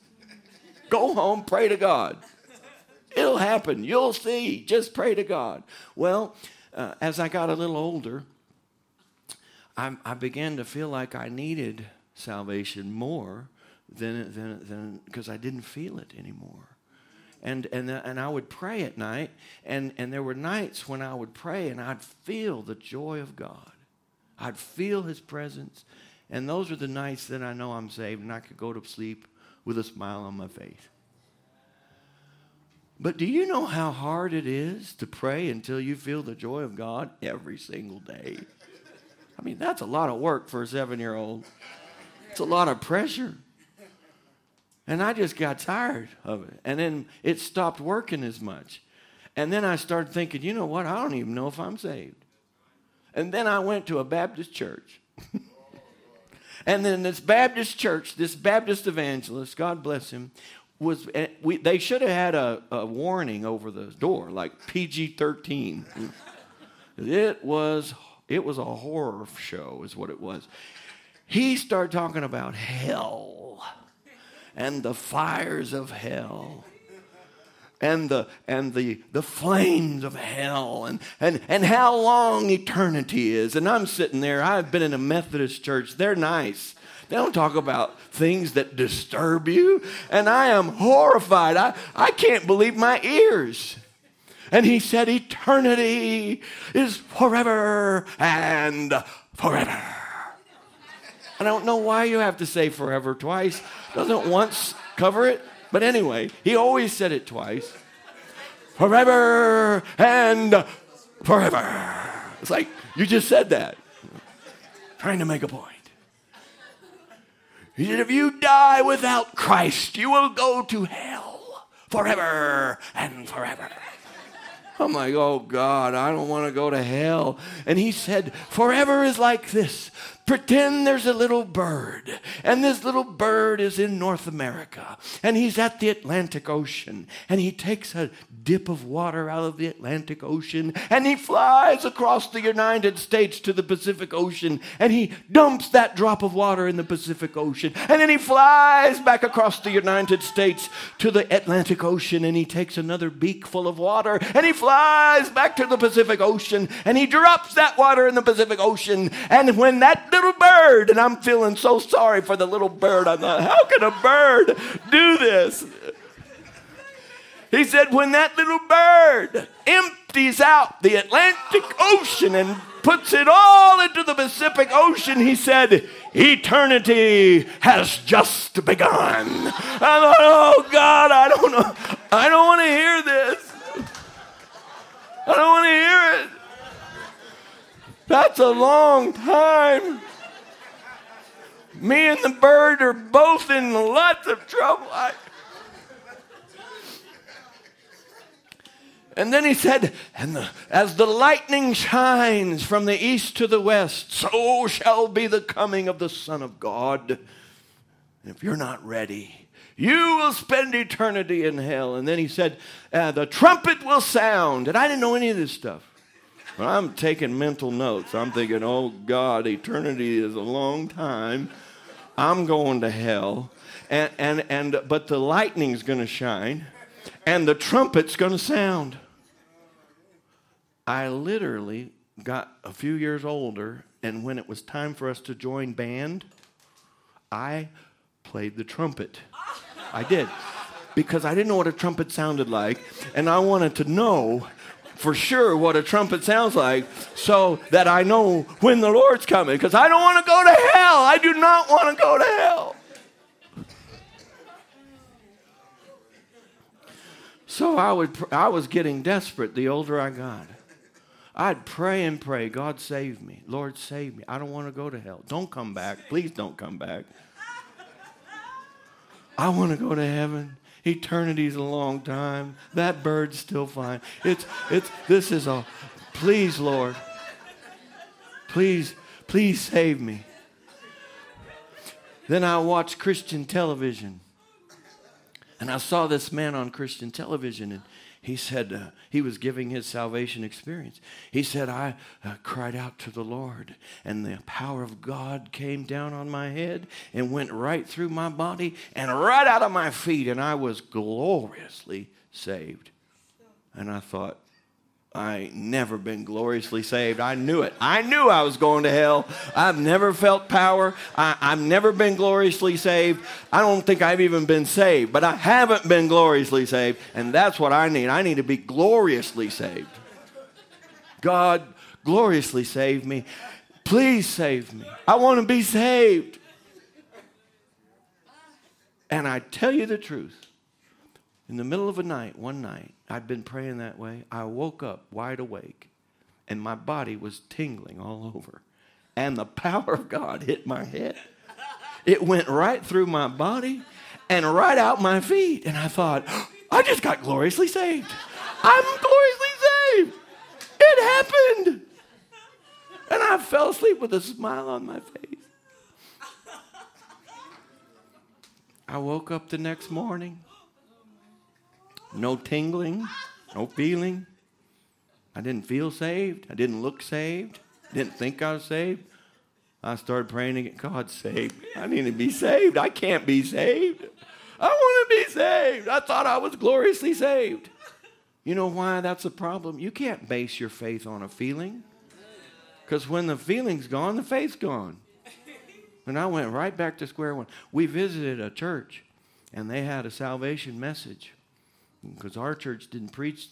Go home, pray to God. It'll happen. You'll see. Just pray to God. Well, uh, as I got a little older, I, I began to feel like I needed salvation more than than than because I didn't feel it anymore and and uh, and I would pray at night, and and there were nights when I would pray and I'd feel the joy of God, I'd feel His presence, and those are the nights that I know I'm saved, and I could go to sleep with a smile on my face. But do you know how hard it is to pray until you feel the joy of God every single day? I mean, that's a lot of work for a seven year old. It's a lot of pressure. And I just got tired of it. And then it stopped working as much. And then I started thinking, you know what? I don't even know if I'm saved. And then I went to a Baptist church. and then this Baptist church, this Baptist evangelist, God bless him, was eh, we, they should have had a, a warning over the door, like PG 13. it was it was a horror show, is what it was. He started talking about hell and the fires of hell and the and the the flames of hell and and and how long eternity is. And i'm sitting there i've been in a methodist church they're nice. They don't talk about things that disturb you and i am horrified. I i can't believe my ears. And he said eternity is forever and forever I don't know why you have to say forever twice. Doesn't once cover it? But anyway, he always said it twice. Forever and forever. It's like you just said that. Trying to make a point. He said, if you die without Christ, you will go to hell forever and forever. I'm like, oh God, I don't want to go to hell. And he said, forever is like this. Pretend there's a little bird, and this little bird is in North America, and he's at the Atlantic Ocean, and he takes a dip of water out of the Atlantic Ocean, and he flies across the United States to the Pacific Ocean, and he dumps that drop of water in the Pacific Ocean, and then he flies back across the United States to the Atlantic Ocean, and he takes another beak full of water, and he flies back to the Pacific Ocean, and he drops that water in the Pacific Ocean, and when that little bird, and I'm feeling so sorry for the little bird. I thought, how can a bird do this? He said, when that little bird empties out the Atlantic Ocean and puts it all into the Pacific Ocean, he said, eternity has just begun. I thought, oh God, I don't know. I don't want to hear this. I don't want to hear it. That's a long time. Me and the bird are both in lots of trouble. I... And then he said, and the, as the lightning shines from the east to the west, so shall be the coming of the Son of God. And if you're not ready, you will spend eternity in hell. And then he said, uh, the trumpet will sound. And I didn't know any of this stuff. But I'm taking mental notes. I'm thinking, oh God, eternity is a long time. I'm going to hell. And, and, and, but the lightning's going to shine and the trumpet's going to sound. I literally got a few years older, and when it was time for us to join band, I played the trumpet. I did. Because I didn't know what a trumpet sounded like, and I wanted to know for sure what a trumpet sounds like so that I know when the Lord's coming because I don't want to go to hell. I do not want to go to hell. So I would I was getting desperate the older I got. I'd pray and pray, God save me. Lord, save me. I don't want to go to hell. Don't come back. Please don't come back. I want to go to heaven. Eternity's a long time. That bird's still fine. It's it's this is a please, Lord. Please, please save me. Then I watched Christian television. And I saw this man on Christian television, and he said uh, he was giving his salvation experience. He said, I uh, cried out to the Lord, and the power of God came down on my head and went right through my body and right out of my feet, and I was gloriously saved. And I thought, I never been gloriously saved. I knew it. I knew I was going to hell. I've never felt power. I, have never been gloriously saved. I don't think I've even been saved, but I haven't been gloriously saved. And that's what I need. I need to be gloriously saved. God, gloriously save me. Please save me. I want to be saved. And I tell you the truth in the middle of a night, one night, I'd been praying that way. I woke up wide awake, and my body was tingling all over. And the power of God hit my head. It went right through my body and right out my feet. And I thought, I just got gloriously saved. I'm gloriously saved. It happened. And I fell asleep with a smile on my face. I woke up the next morning no tingling, no feeling. I didn't feel saved. I didn't look saved. Didn't think I was saved. I started praying to get God saved. I need to be saved. I can't be saved. I want to be saved. I thought I was gloriously saved. You know why that's a problem? You can't base your faith on a feeling. Because when the feeling's gone, the faith's gone. And I went right back to square one. We visited a church, and they had a salvation message because our church didn't preach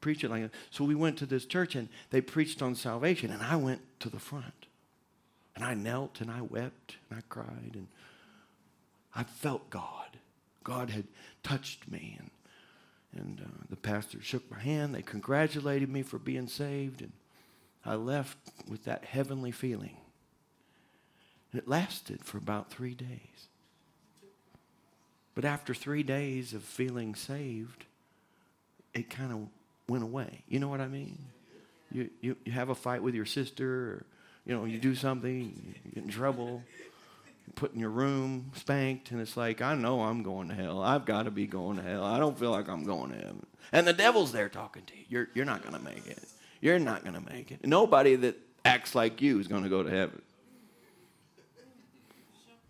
preach it like that. So we went to this church and they preached on salvation, and I went to the front. And I knelt and I wept and I cried and I felt God. God had touched me and and uh, the pastor shook my hand. They congratulated me for being saved, and I left with that heavenly feeling. And it lasted for about three days. But after three days of feeling saved, it kind of went away. You know what I mean? You, you, you have a fight with your sister, or, you know, you do something, you get in trouble, put in your room, spanked, and it's like, I know I'm going to hell. I've got to be going to hell. I don't feel like I'm going to heaven. And the devil's there talking to you. You're, you're not going to make it. You're not going to make it. Nobody that acts like you is going to go to heaven.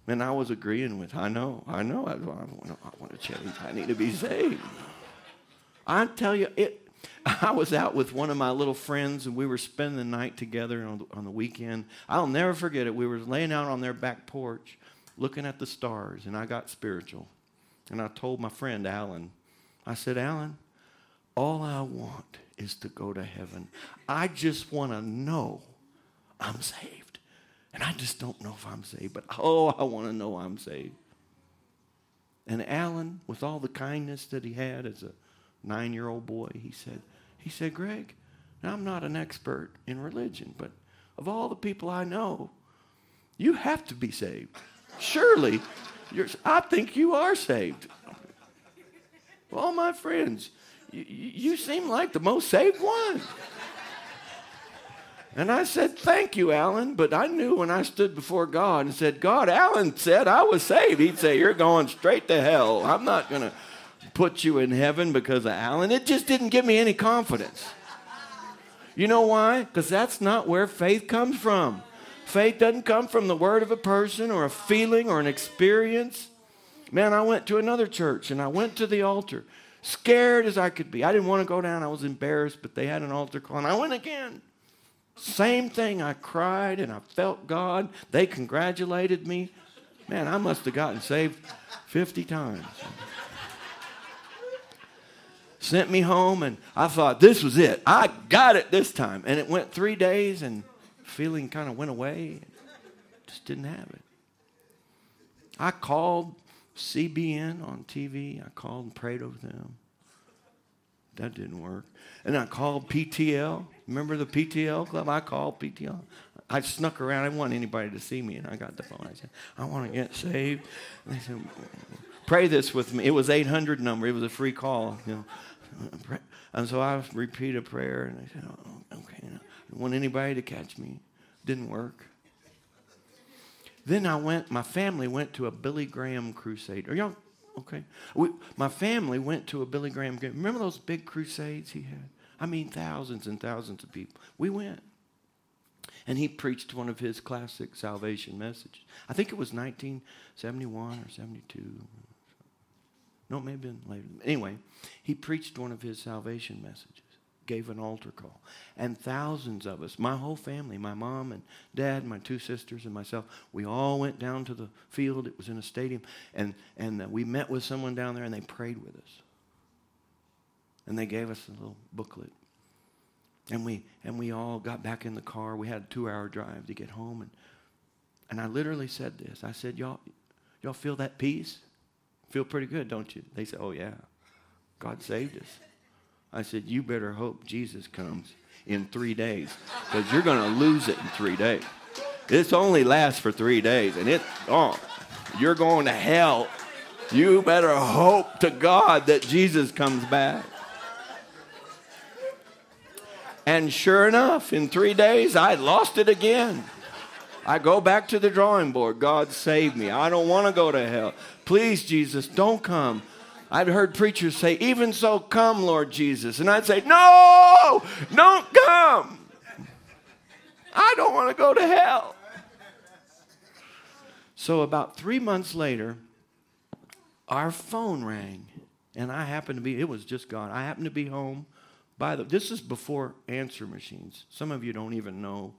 And I was agreeing with, I know, I know, I, I, I want to change. I need to be saved. I tell you, it. I was out with one of my little friends, and we were spending the night together on the, on the weekend. I'll never forget it. We were laying out on their back porch, looking at the stars, and I got spiritual. And I told my friend Alan, I said, Alan, all I want is to go to heaven. I just want to know I'm saved. And I just don't know if I'm saved, but oh, I want to know I'm saved. And Alan, with all the kindness that he had as a nine year old boy, he said, he said, Greg, now I'm not an expert in religion, but of all the people I know, you have to be saved. Surely, I think you are saved. All my friends, you, you seem like the most saved one. And I said, Thank you, Alan. But I knew when I stood before God and said, God, Alan said I was saved. He'd say, You're going straight to hell. I'm not going to put you in heaven because of Alan. It just didn't give me any confidence. You know why? Because that's not where faith comes from. Faith doesn't come from the word of a person or a feeling or an experience. Man, I went to another church and I went to the altar, scared as I could be. I didn't want to go down. I was embarrassed, but they had an altar call, and I went again. Same thing. I cried and I felt God. They congratulated me. Man, I must have gotten saved 50 times. Sent me home, and I thought, this was it. I got it this time. And it went three days, and feeling kind of went away. Just didn't have it. I called CBN on TV. I called and prayed over them. That didn't work. And I called PTL. Remember the PTL club? I called PTL. I snuck around. I didn't want anybody to see me, and I got the phone. I said, I want to get saved. And they said, pray this with me. It was 800 number. It was a free call. You know. And so I repeat a prayer, and I said, oh, okay. I don't want anybody to catch me. Didn't work. Then I went, my family went to a Billy Graham crusade. Are y'all okay? We, my family went to a Billy Graham. Remember those big crusades he had? I mean, thousands and thousands of people. We went. And he preached one of his classic salvation messages. I think it was 1971 or 72. No, it may have been later. Anyway, he preached one of his salvation messages gave an altar call. And thousands of us, my whole family, my mom and dad, my two sisters, and myself, we all went down to the field. It was in a stadium. And, and uh, we met with someone down there, and they prayed with us. And they gave us a little booklet. And we, and we all got back in the car. We had a two hour drive to get home. And, and I literally said this I said, y'all, y'all feel that peace? Feel pretty good, don't you? They said, Oh, yeah. God saved us. I said, You better hope Jesus comes in three days because you're going to lose it in three days. This only lasts for three days and it, oh, you're going to hell. You better hope to God that Jesus comes back. And sure enough, in three days, I lost it again. I go back to the drawing board. God save me. I don't want to go to hell. Please, Jesus, don't come. I've heard preachers say, Even so, come, Lord Jesus. And I'd say, No, don't come. I don't want to go to hell. So, about three months later, our phone rang. And I happened to be, it was just gone. I happened to be home. By the, this is before answer machines. Some of you don't even know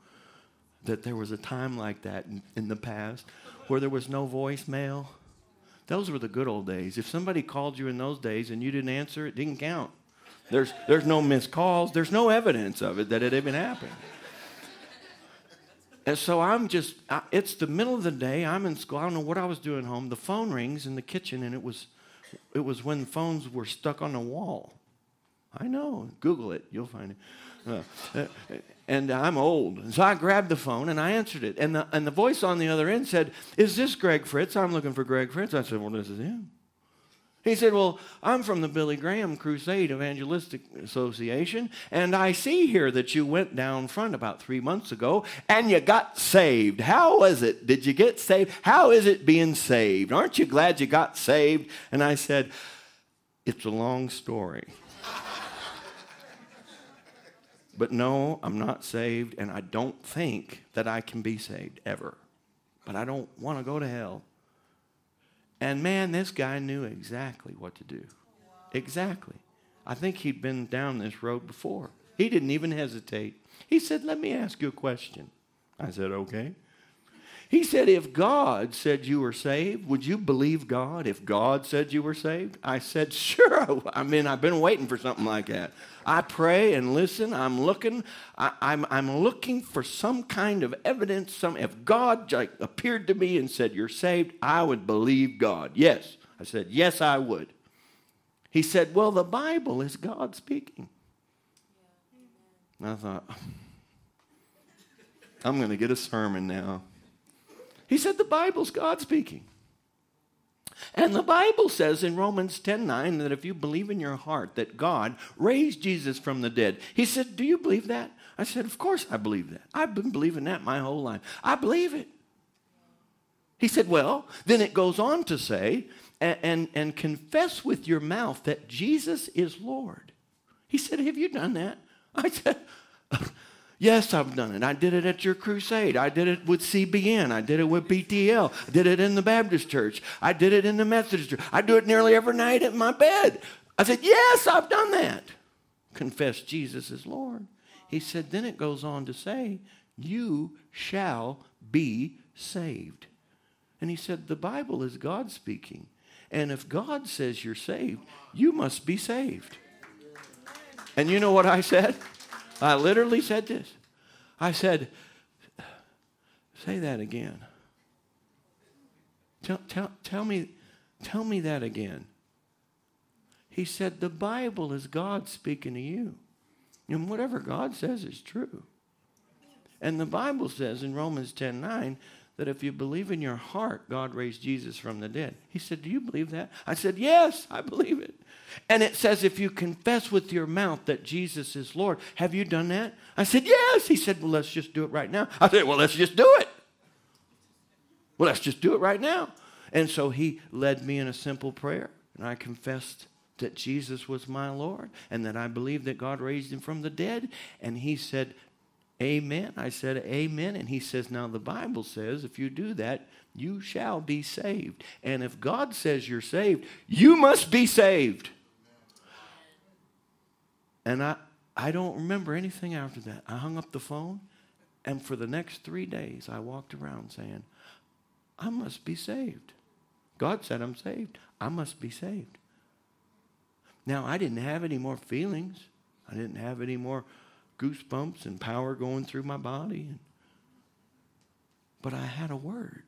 that there was a time like that in, in the past where there was no voicemail those were the good old days. If somebody called you in those days and you didn't answer, it didn't count. There's, there's no missed calls. There's no evidence of it that it even happened. And so I'm just, I, it's the middle of the day. I'm in school. I don't know what I was doing home. The phone rings in the kitchen, and it was, it was when phones were stuck on the wall. I know. Google it. You'll find it. Uh, and I'm old. And so I grabbed the phone and I answered it. And the, and the voice on the other end said, Is this Greg Fritz? I'm looking for Greg Fritz. I said, Well, this is him. He said, Well, I'm from the Billy Graham Crusade Evangelistic Association, and I see here that you went down front about three months ago and you got saved. How was it? Did you get saved? How is it being saved? Aren't you glad you got saved? And I said, It's a long story. But no, I'm not saved, and I don't think that I can be saved ever. But I don't want to go to hell. And man, this guy knew exactly what to do. Exactly. I think he'd been down this road before. He didn't even hesitate. He said, Let me ask you a question. I said, Okay. He said, If God said you were saved, would you believe God if God said you were saved? I said, Sure. I mean, I've been waiting for something like that. I pray and listen. I'm looking. I, am I'm, I'm looking for some kind of evidence. Some if God appeared to me and said you're saved, I would believe God. Yes, I said yes, I would. He said, "Well, the Bible is God speaking." I thought, I'm going to get a sermon now. He said, The Bible's God speaking. And the Bible says in Romans 10 9 that if you believe in your heart that God raised Jesus from the dead, he said, Do you believe that? I said, Of course I believe that. I've been believing that my whole life. I believe it. He said, Well, then it goes on to say, and, and, and confess with your mouth that Jesus is Lord. He said, Have you done that? I said, Yes, I've done it. I did it at your crusade. I did it with CBN. I did it with PTL. I did it in the Baptist church. I did it in the Methodist church. I do it nearly every night at my bed. I said, Yes, I've done that. Confess Jesus is Lord. He said, Then it goes on to say, You shall be saved. And he said, The Bible is God speaking. And if God says you're saved, you must be saved. And you know what I said? I literally said this. I said, say that again. Tell, tell, tell, me, tell me that again. He said, The Bible is God speaking to you. And whatever God says is true. And the Bible says in Romans 10 9 that if you believe in your heart God raised Jesus from the dead. He said, Do you believe that? I said, Yes, I believe it. And it says, If you confess with your mouth that Jesus is Lord, have you done that? I said, Yes. He said, Well, let's just do it right now. I said, Well, let's just do it. Well, let's just do it right now. And so he led me in a simple prayer, and I confessed that Jesus was my Lord and that I believed that God raised him from the dead. And he said, Amen. I said, Amen. And he says, Now the Bible says if you do that, you shall be saved. And if God says you're saved, you must be saved. And I, I don't remember anything after that. I hung up the phone, and for the next three days, I walked around saying, I must be saved. God said I'm saved. I must be saved. Now, I didn't have any more feelings. I didn't have any more goosebumps and power going through my body. But I had a word.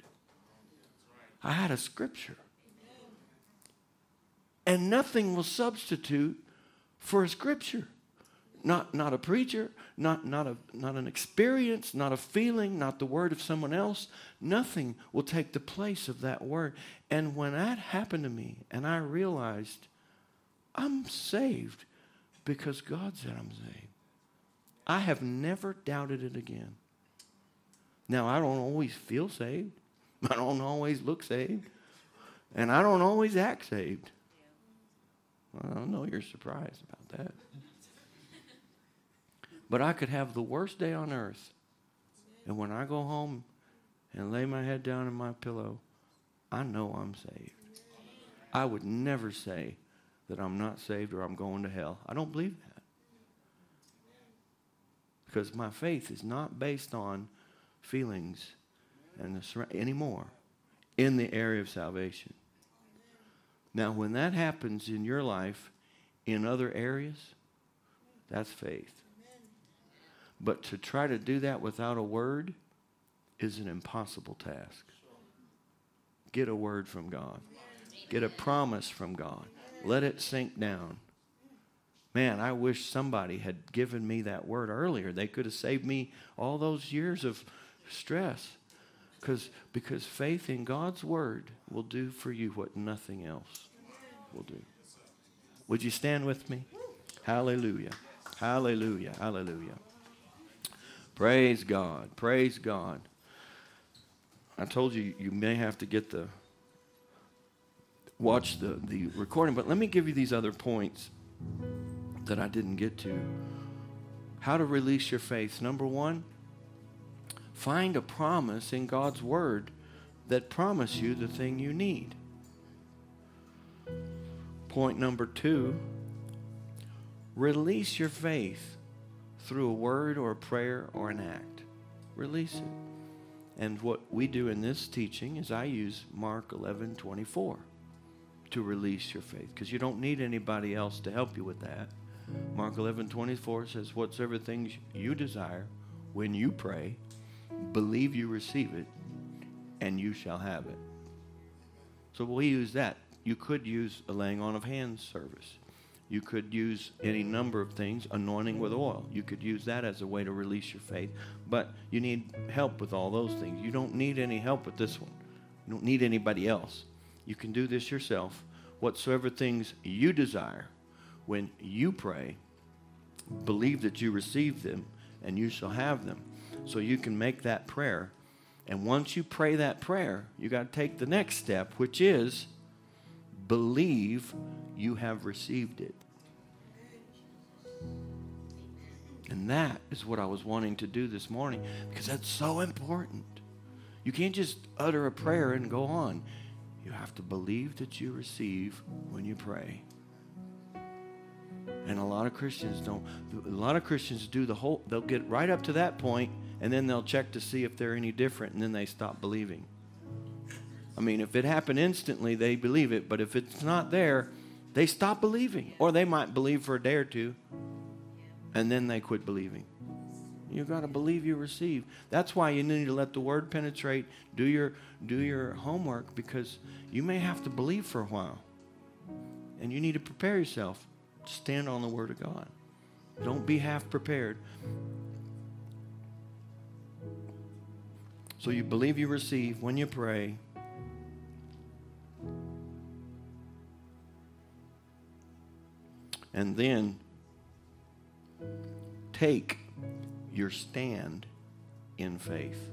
I had a scripture. And nothing will substitute for a scripture. Not, not a preacher, not, not, a, not an experience, not a feeling, not the word of someone else. Nothing will take the place of that word. And when that happened to me, and I realized I'm saved because God said I'm saved, I have never doubted it again. Now, I don't always feel saved, I don't always look saved, and I don't always act saved. I know you're surprised about that. But I could have the worst day on earth. And when I go home and lay my head down in my pillow, I know I'm saved. I would never say that I'm not saved or I'm going to hell. I don't believe that. Because my faith is not based on feelings and the, anymore in the area of salvation. Now, when that happens in your life in other areas, that's faith. But to try to do that without a word is an impossible task. Get a word from God, get a promise from God. Let it sink down. Man, I wish somebody had given me that word earlier. They could have saved me all those years of stress. Because because faith in God's word will do for you what nothing else will do. Would you stand with me? Hallelujah. Hallelujah. Hallelujah. Praise God. Praise God. I told you you may have to get the watch the, the recording, but let me give you these other points that I didn't get to. How to release your faith. Number one, find a promise in God's word that promise you the thing you need. Point number two, release your faith through a word or a prayer or an act. Release it. And what we do in this teaching is I use Mark 11 24 to release your faith because you don't need anybody else to help you with that. Mark 11 24 says, Whatsoever things you desire when you pray, believe you receive it, and you shall have it. So we use that. You could use a laying on of hands service. You could use any number of things, anointing with oil. You could use that as a way to release your faith. But you need help with all those things. You don't need any help with this one. You don't need anybody else. You can do this yourself. Whatsoever things you desire, when you pray, believe that you receive them and you shall have them. So you can make that prayer. And once you pray that prayer, you got to take the next step, which is believe you have received it. And that is what I was wanting to do this morning because that's so important. You can't just utter a prayer and go on. You have to believe that you receive when you pray. And a lot of Christians don't. A lot of Christians do the whole, they'll get right up to that point and then they'll check to see if they're any different and then they stop believing. I mean, if it happened instantly, they believe it. But if it's not there, they stop believing. Or they might believe for a day or two, and then they quit believing. You've got to believe you receive. That's why you need to let the word penetrate. Do your, do your homework because you may have to believe for a while. and you need to prepare yourself stand on the Word of God. Don't be half prepared. So you believe you receive when you pray. And then take your stand in faith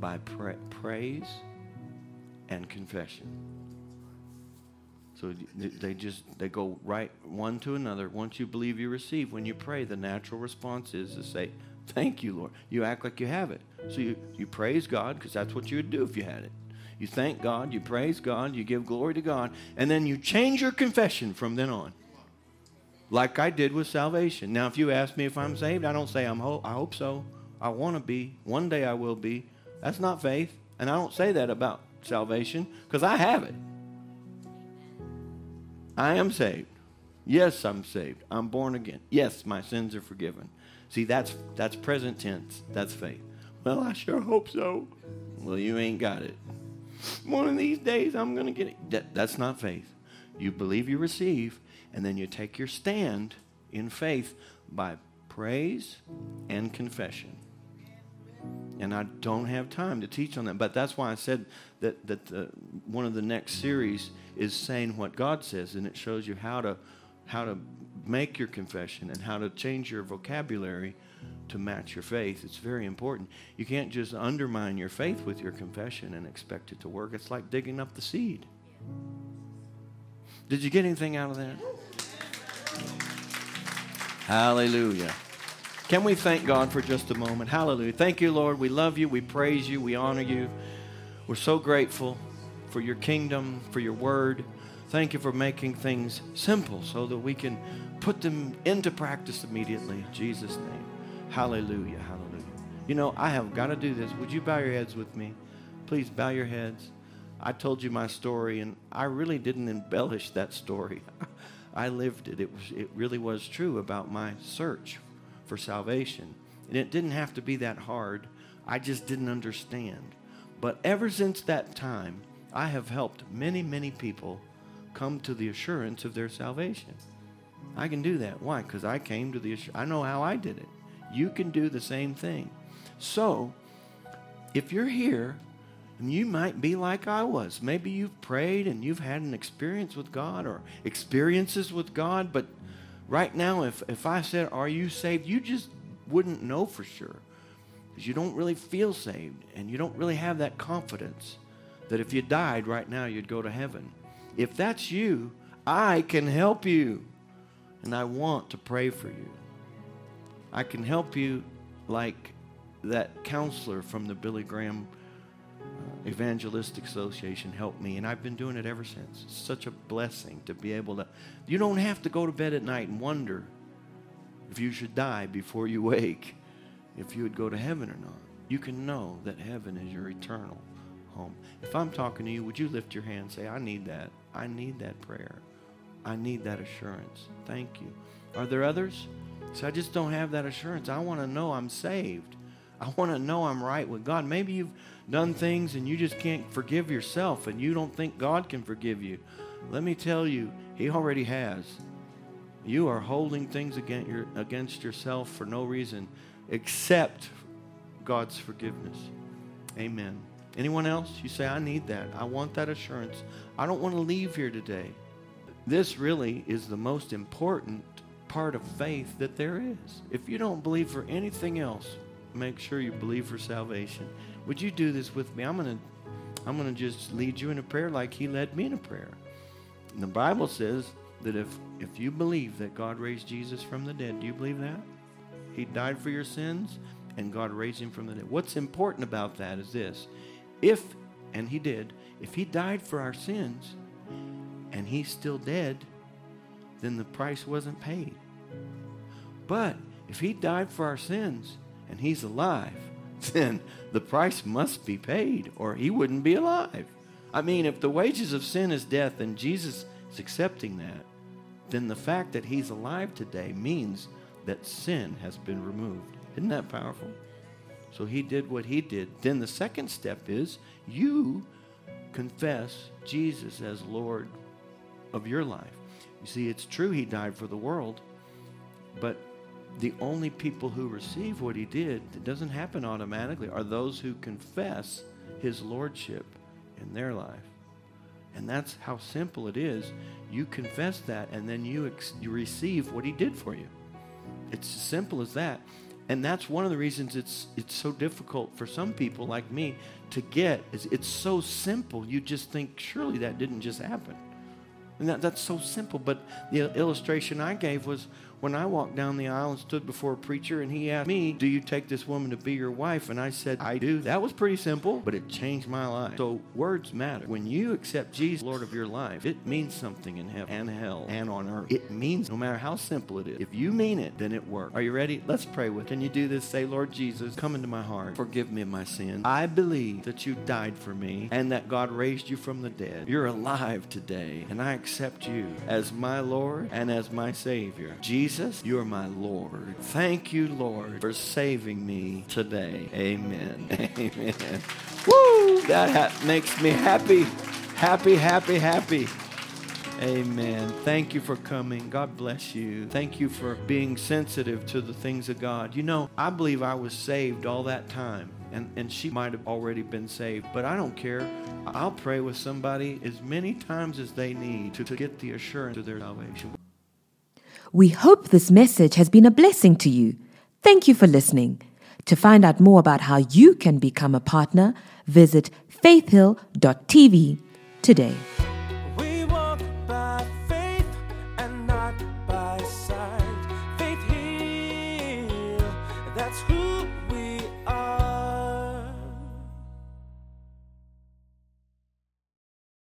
by pra- praise and confession. So they just they go right one to another. Once you believe you receive, when you pray, the natural response is to say, "Thank you, Lord." You act like you have it. So you, you praise God because that's what you would do if you had it. You thank God, you praise God, you give glory to God, and then you change your confession from then on. Like I did with salvation. Now, if you ask me if I'm saved, I don't say I'm ho- I hope so. I want to be. One day I will be. That's not faith. And I don't say that about salvation because I have it. I am saved. Yes, I'm saved. I'm born again. Yes, my sins are forgiven. See, that's that's present tense. That's faith. Well, I sure hope so. Well, you ain't got it. One of these days I'm going to get it. That, that's not faith. You believe you receive, and then you take your stand in faith by praise and confession. And I don't have time to teach on that, but that's why I said that that the, one of the next series is saying what God says, and it shows you how to how to make your confession and how to change your vocabulary to match your faith. It's very important. You can't just undermine your faith with your confession and expect it to work. It's like digging up the seed. Did you get anything out of that? Hallelujah. Can we thank God for just a moment? Hallelujah. Thank you, Lord. We love you. We praise you. We honor you. We're so grateful for your kingdom, for your word. Thank you for making things simple so that we can put them into practice immediately. In Jesus' name. Hallelujah. Hallelujah. You know, I have got to do this. Would you bow your heads with me? Please bow your heads. I told you my story, and I really didn't embellish that story. I lived it. It, was, it really was true about my search for salvation. And it didn't have to be that hard. I just didn't understand. But ever since that time, I have helped many, many people come to the assurance of their salvation. I can do that. Why? Because I came to the assurance. I know how I did it. You can do the same thing. So, if you're here and you might be like I was. Maybe you've prayed and you've had an experience with God or experiences with God, but right now, if, if I said, Are you saved? you just wouldn't know for sure because you don't really feel saved and you don't really have that confidence that if you died right now, you'd go to heaven. If that's you, I can help you and I want to pray for you. I can help you like that counselor from the Billy Graham uh, Evangelistic Association helped me, and I've been doing it ever since. It's such a blessing to be able to. You don't have to go to bed at night and wonder if you should die before you wake, if you would go to heaven or not. You can know that heaven is your eternal home. If I'm talking to you, would you lift your hand and say, I need that? I need that prayer. I need that assurance. Thank you. Are there others? So I just don't have that assurance. I want to know I'm saved. I want to know I'm right with God. Maybe you've done things and you just can't forgive yourself and you don't think God can forgive you. Let me tell you, He already has. You are holding things against, your, against yourself for no reason except God's forgiveness. Amen. Anyone else? You say, I need that. I want that assurance. I don't want to leave here today. This really is the most important part of faith that there is. If you don't believe for anything else, make sure you believe for salvation. Would you do this with me? I'm going to I'm going to just lead you in a prayer like he led me in a prayer. And the Bible says that if if you believe that God raised Jesus from the dead, do you believe that? He died for your sins and God raised him from the dead. What's important about that is this. If and he did, if he died for our sins and he's still dead, then the price wasn't paid. But if he died for our sins and he's alive, then the price must be paid or he wouldn't be alive. I mean, if the wages of sin is death and Jesus is accepting that, then the fact that he's alive today means that sin has been removed. Isn't that powerful? So he did what he did. Then the second step is you confess Jesus as Lord of your life. You see, it's true he died for the world, but the only people who receive what he did, it doesn't happen automatically, are those who confess his lordship in their life. And that's how simple it is. You confess that, and then you, ex- you receive what he did for you. It's as simple as that. And that's one of the reasons it's, it's so difficult for some people like me to get. Is it's so simple, you just think, surely that didn't just happen. And that, that's so simple. But the illustration I gave was when I walked down the aisle and stood before a preacher and he asked me, Do you take this woman to be your wife? And I said, I do. That was pretty simple, but it changed my life. So words matter. When you accept Jesus, Lord of your life, it means something in heaven and hell and on earth. It means no matter how simple it is. If you mean it, then it works. Are you ready? Let's pray with. Can you do this? Say, Lord Jesus, come into my heart. Forgive me my sins. I believe that you died for me and that God raised you from the dead. You're alive today, and I accept you as my Lord and as my Savior. Jesus Jesus, you are my Lord. Thank you, Lord, for saving me today. Amen. Amen. Woo! That ha- makes me happy. Happy, happy, happy. Amen. Thank you for coming. God bless you. Thank you for being sensitive to the things of God. You know, I believe I was saved all that time. And, and she might have already been saved, but I don't care. I'll pray with somebody as many times as they need to, to get the assurance of their salvation. We hope this message has been a blessing to you. Thank you for listening. To find out more about how you can become a partner, visit faithhill.tv today.